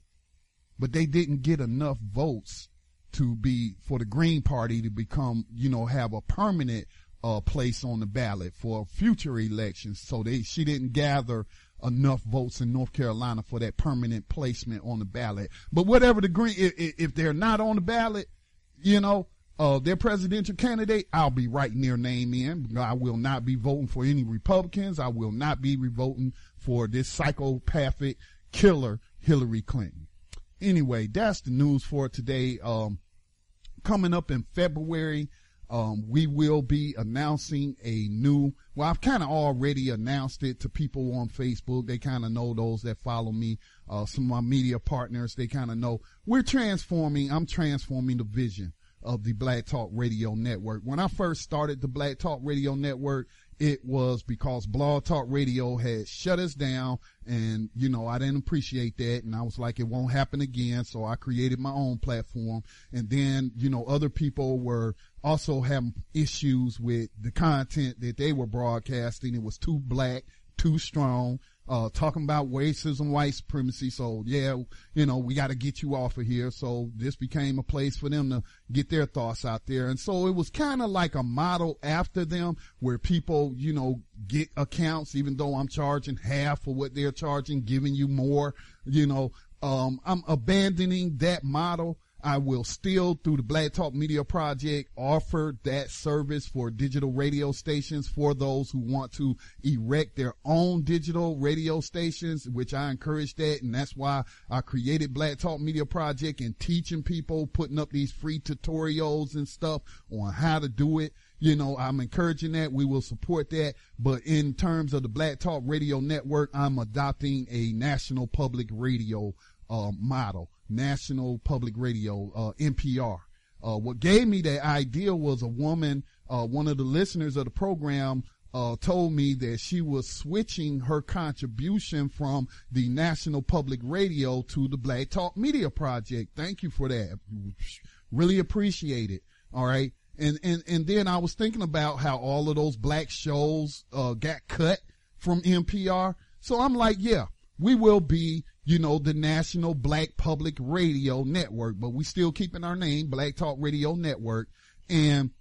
but they didn't get enough votes to be for the Green Party to become, you know, have a permanent uh, place on the ballot for future elections. So they she didn't gather enough votes in North Carolina for that permanent placement on the ballot. But whatever the green, if, if they're not on the ballot, you know, uh, their presidential candidate, I'll be writing their name in. I will not be voting for any Republicans. I will not be voting for this psychopathic killer, Hillary Clinton. Anyway, that's the news for today. Um, coming up in February, um, we will be announcing a new, well, I've kind of already announced it to people on Facebook. They kind of know those that follow me. Uh, some of my media partners, they kind of know we're transforming, I'm transforming the vision of the Black Talk Radio Network. When I first started the Black Talk Radio Network, it was because Blog Talk Radio had shut us down and, you know, I didn't appreciate that. And I was like, it won't happen again. So I created my own platform. And then, you know, other people were also having issues with the content that they were broadcasting. It was too black, too strong uh, talking about racism, white supremacy. So yeah, you know, we got to get you off of here. So this became a place for them to get their thoughts out there. And so it was kind of like a model after them where people, you know, get accounts, even though I'm charging half of what they're charging, giving you more, you know, um, I'm abandoning that model I will still, through the Black Talk Media Project, offer that service for digital radio stations for those who want to erect their own digital radio stations, which I encourage that. And that's why I created Black Talk Media Project and teaching people, putting up these free tutorials and stuff on how to do it. You know, I'm encouraging that. We will support that. But in terms of the Black Talk Radio Network, I'm adopting a national public radio uh, model. National Public Radio, uh, NPR. Uh, what gave me that idea was a woman, uh, one of the listeners of the program, uh, told me that she was switching her contribution from the National Public Radio to the Black Talk Media Project. Thank you for that. Really appreciate it. All right. And, and, and then I was thinking about how all of those black shows, uh, got cut from NPR. So I'm like, yeah, we will be, you know, the national black public radio network, but we still keeping our name, Black Talk Radio Network. And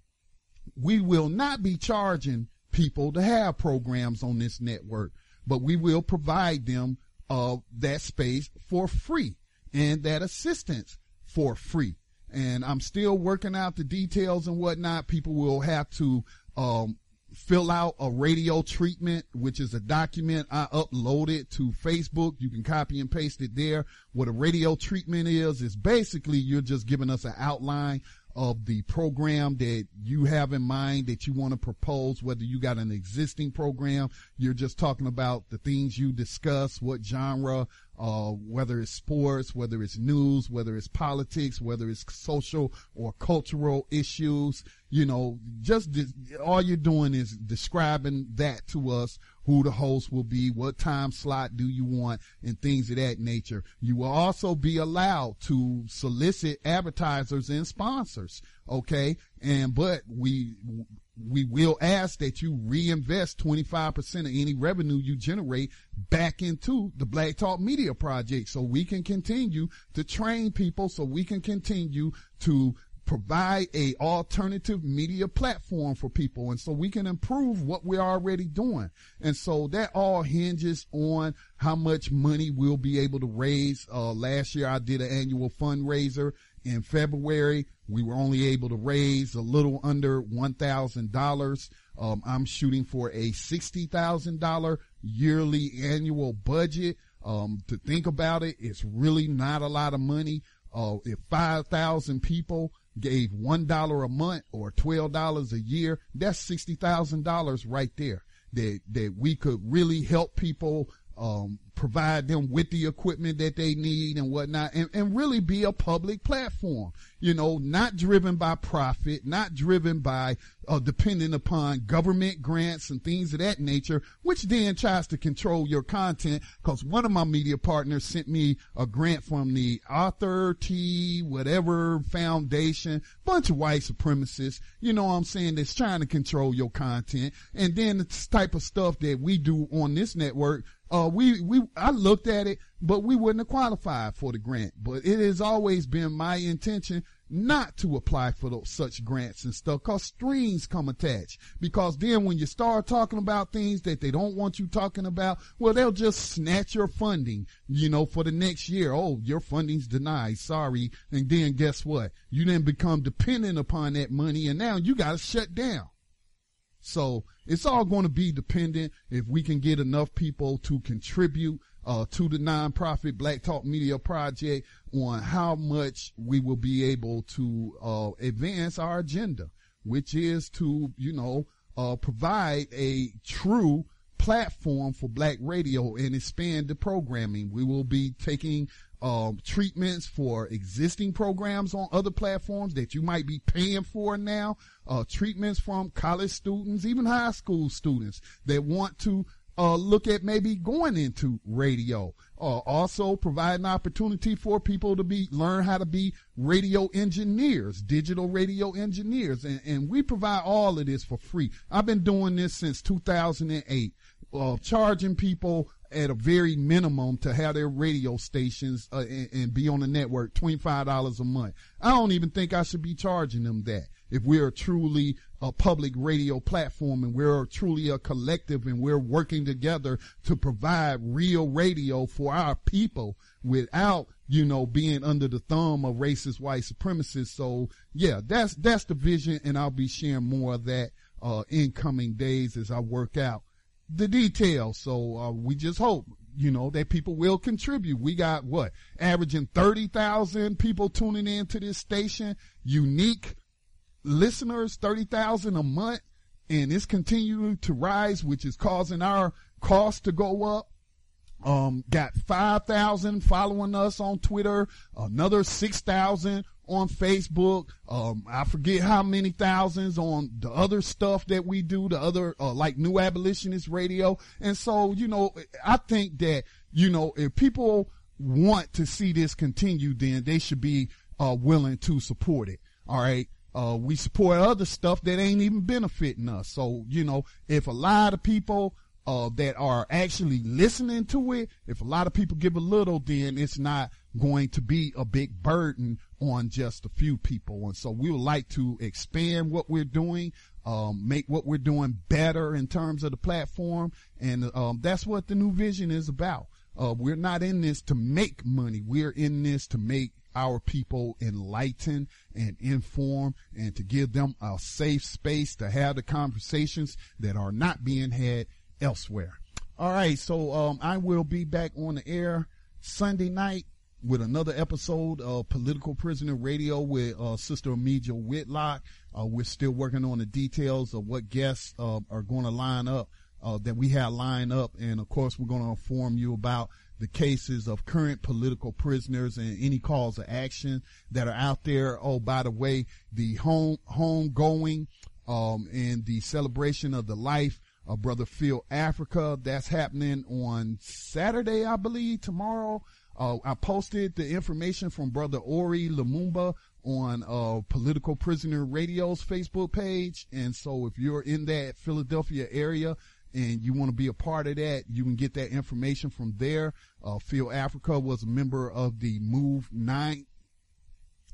we will not be charging people to have programs on this network, but we will provide them uh, that space for free and that assistance for free. And I'm still working out the details and whatnot. People will have to um, fill out a radio treatment, which is a document I uploaded to Facebook. You can copy and paste it there. What a radio treatment is, is basically you're just giving us an outline of the program that you have in mind that you want to propose, whether you got an existing program, you're just talking about the things you discuss, what genre, uh, whether it's sports, whether it's news, whether it's politics, whether it's social or cultural issues, you know, just all you're doing is describing that to us, who the host will be, what time slot do you want, and things of that nature. You will also be allowed to solicit advertisers and sponsors. Okay. And, but we, we will ask that you reinvest 25% of any revenue you generate back into the Black Talk Media Project so we can continue to train people, so we can continue to provide a alternative media platform for people and so we can improve what we're already doing. And so that all hinges on how much money we'll be able to raise. Uh, last year i did an annual fundraiser in february we were only able to raise a little under $1000 um, i'm shooting for a $60000 yearly annual budget. Um, to think about it it's really not a lot of money. Uh, if 5,000 people gave $1 a month or $12 a year, that's $60,000 right there that, that we could really help people, um, provide them with the equipment that they need and whatnot and, and really be a public platform, you know, not driven by profit, not driven by, uh, depending upon government grants and things of that nature, which then tries to control your content. Cause one of my media partners sent me a grant from the Arthur T. whatever foundation, bunch of white supremacists, you know what I'm saying, that's trying to control your content. And then the type of stuff that we do on this network uh, we, we, I looked at it, but we wouldn't have qualified for the grant. But it has always been my intention not to apply for those, such grants and stuff cause strings come attached. Because then when you start talking about things that they don't want you talking about, well, they'll just snatch your funding, you know, for the next year. Oh, your funding's denied. Sorry. And then guess what? You then become dependent upon that money and now you got to shut down. So it's all going to be dependent if we can get enough people to contribute uh, to the nonprofit Black Talk Media Project on how much we will be able to uh, advance our agenda, which is to, you know, uh, provide a true platform for black radio and expand the programming. We will be taking um, treatments for existing programs on other platforms that you might be paying for now, uh, treatments from college students, even high school students that want to uh, look at maybe going into radio. Uh, also provide an opportunity for people to be learn how to be radio engineers, digital radio engineers, and, and we provide all of this for free. I've been doing this since 2008, uh, charging people at a very minimum to have their radio stations uh, and, and, be on the network $25 a month. I don't even think I should be charging them that. If we're truly a public radio platform and we're truly a collective and we're working together to provide real radio for our people without, you know, being under the thumb of racist white supremacists. So yeah, that's, that's the vision and I'll be sharing more of that, uh, in coming days as I work out the details. So uh, we just hope, you know, that people will contribute. We got what averaging thirty thousand people tuning in to this station, unique listeners, thirty thousand a month, and it's continuing to rise, which is causing our cost to go up. Um, got 5,000 following us on Twitter, another 6,000 on Facebook. Um, I forget how many thousands on the other stuff that we do, the other, uh, like New Abolitionist Radio. And so, you know, I think that, you know, if people want to see this continue, then they should be, uh, willing to support it. All right. uh, we support other stuff that ain't even benefiting us. So, you know, if a lot of people, uh, that are actually listening to it, if a lot of people give a little, then it's not going to be a big burden on just a few people. And so we would like to expand what we're doing, um, make what we're doing better in terms of the platform. And, um, that's what the new vision is about. Uh, we're not in this to make money. We're in this to make our people enlightened and informed and to give them a safe space to have the conversations that are not being had elsewhere. All right. So, um, I will be back on the air Sunday night with another episode of Political Prisoner Radio with uh, Sister Amelia Whitlock. Uh, we're still working on the details of what guests uh, are going to line up, uh, that we have lined up. And of course, we're going to inform you about the cases of current political prisoners and any calls of action that are out there. Oh, by the way, the home, home going, um, and the celebration of the life of Brother Phil Africa. That's happening on Saturday, I believe, tomorrow. Uh, I posted the information from Brother Ori Lumumba on uh, Political Prisoner Radio's Facebook page. And so if you're in that Philadelphia area and you want to be a part of that, you can get that information from there. Uh, Phil Africa was a member of the Move Nine,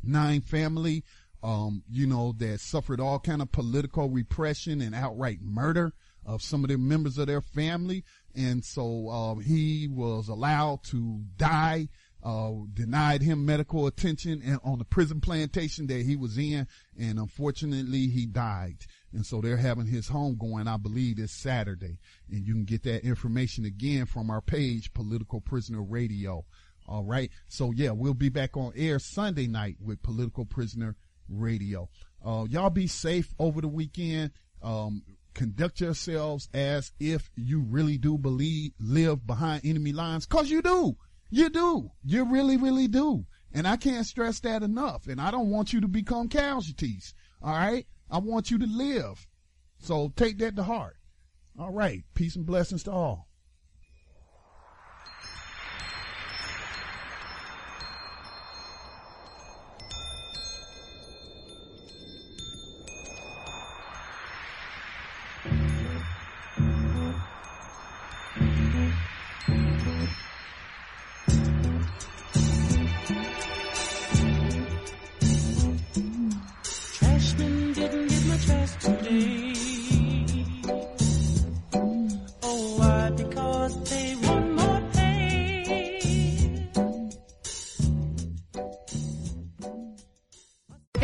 Nine family, um, you know, that suffered all kind of political repression and outright murder of some of the members of their family. And so, uh, he was allowed to die, uh, denied him medical attention and on the prison plantation that he was in. And unfortunately, he died. And so they're having his home going, I believe, this Saturday. And you can get that information again from our page, Political Prisoner Radio. All right. So yeah, we'll be back on air Sunday night with Political Prisoner Radio. Uh, y'all be safe over the weekend. Um, conduct yourselves as if you really do believe, live behind enemy lines. Cause you do. You do. You really, really do. And I can't stress that enough. And I don't want you to become casualties. All right. I want you to live. So take that to heart. All right. Peace and blessings to all.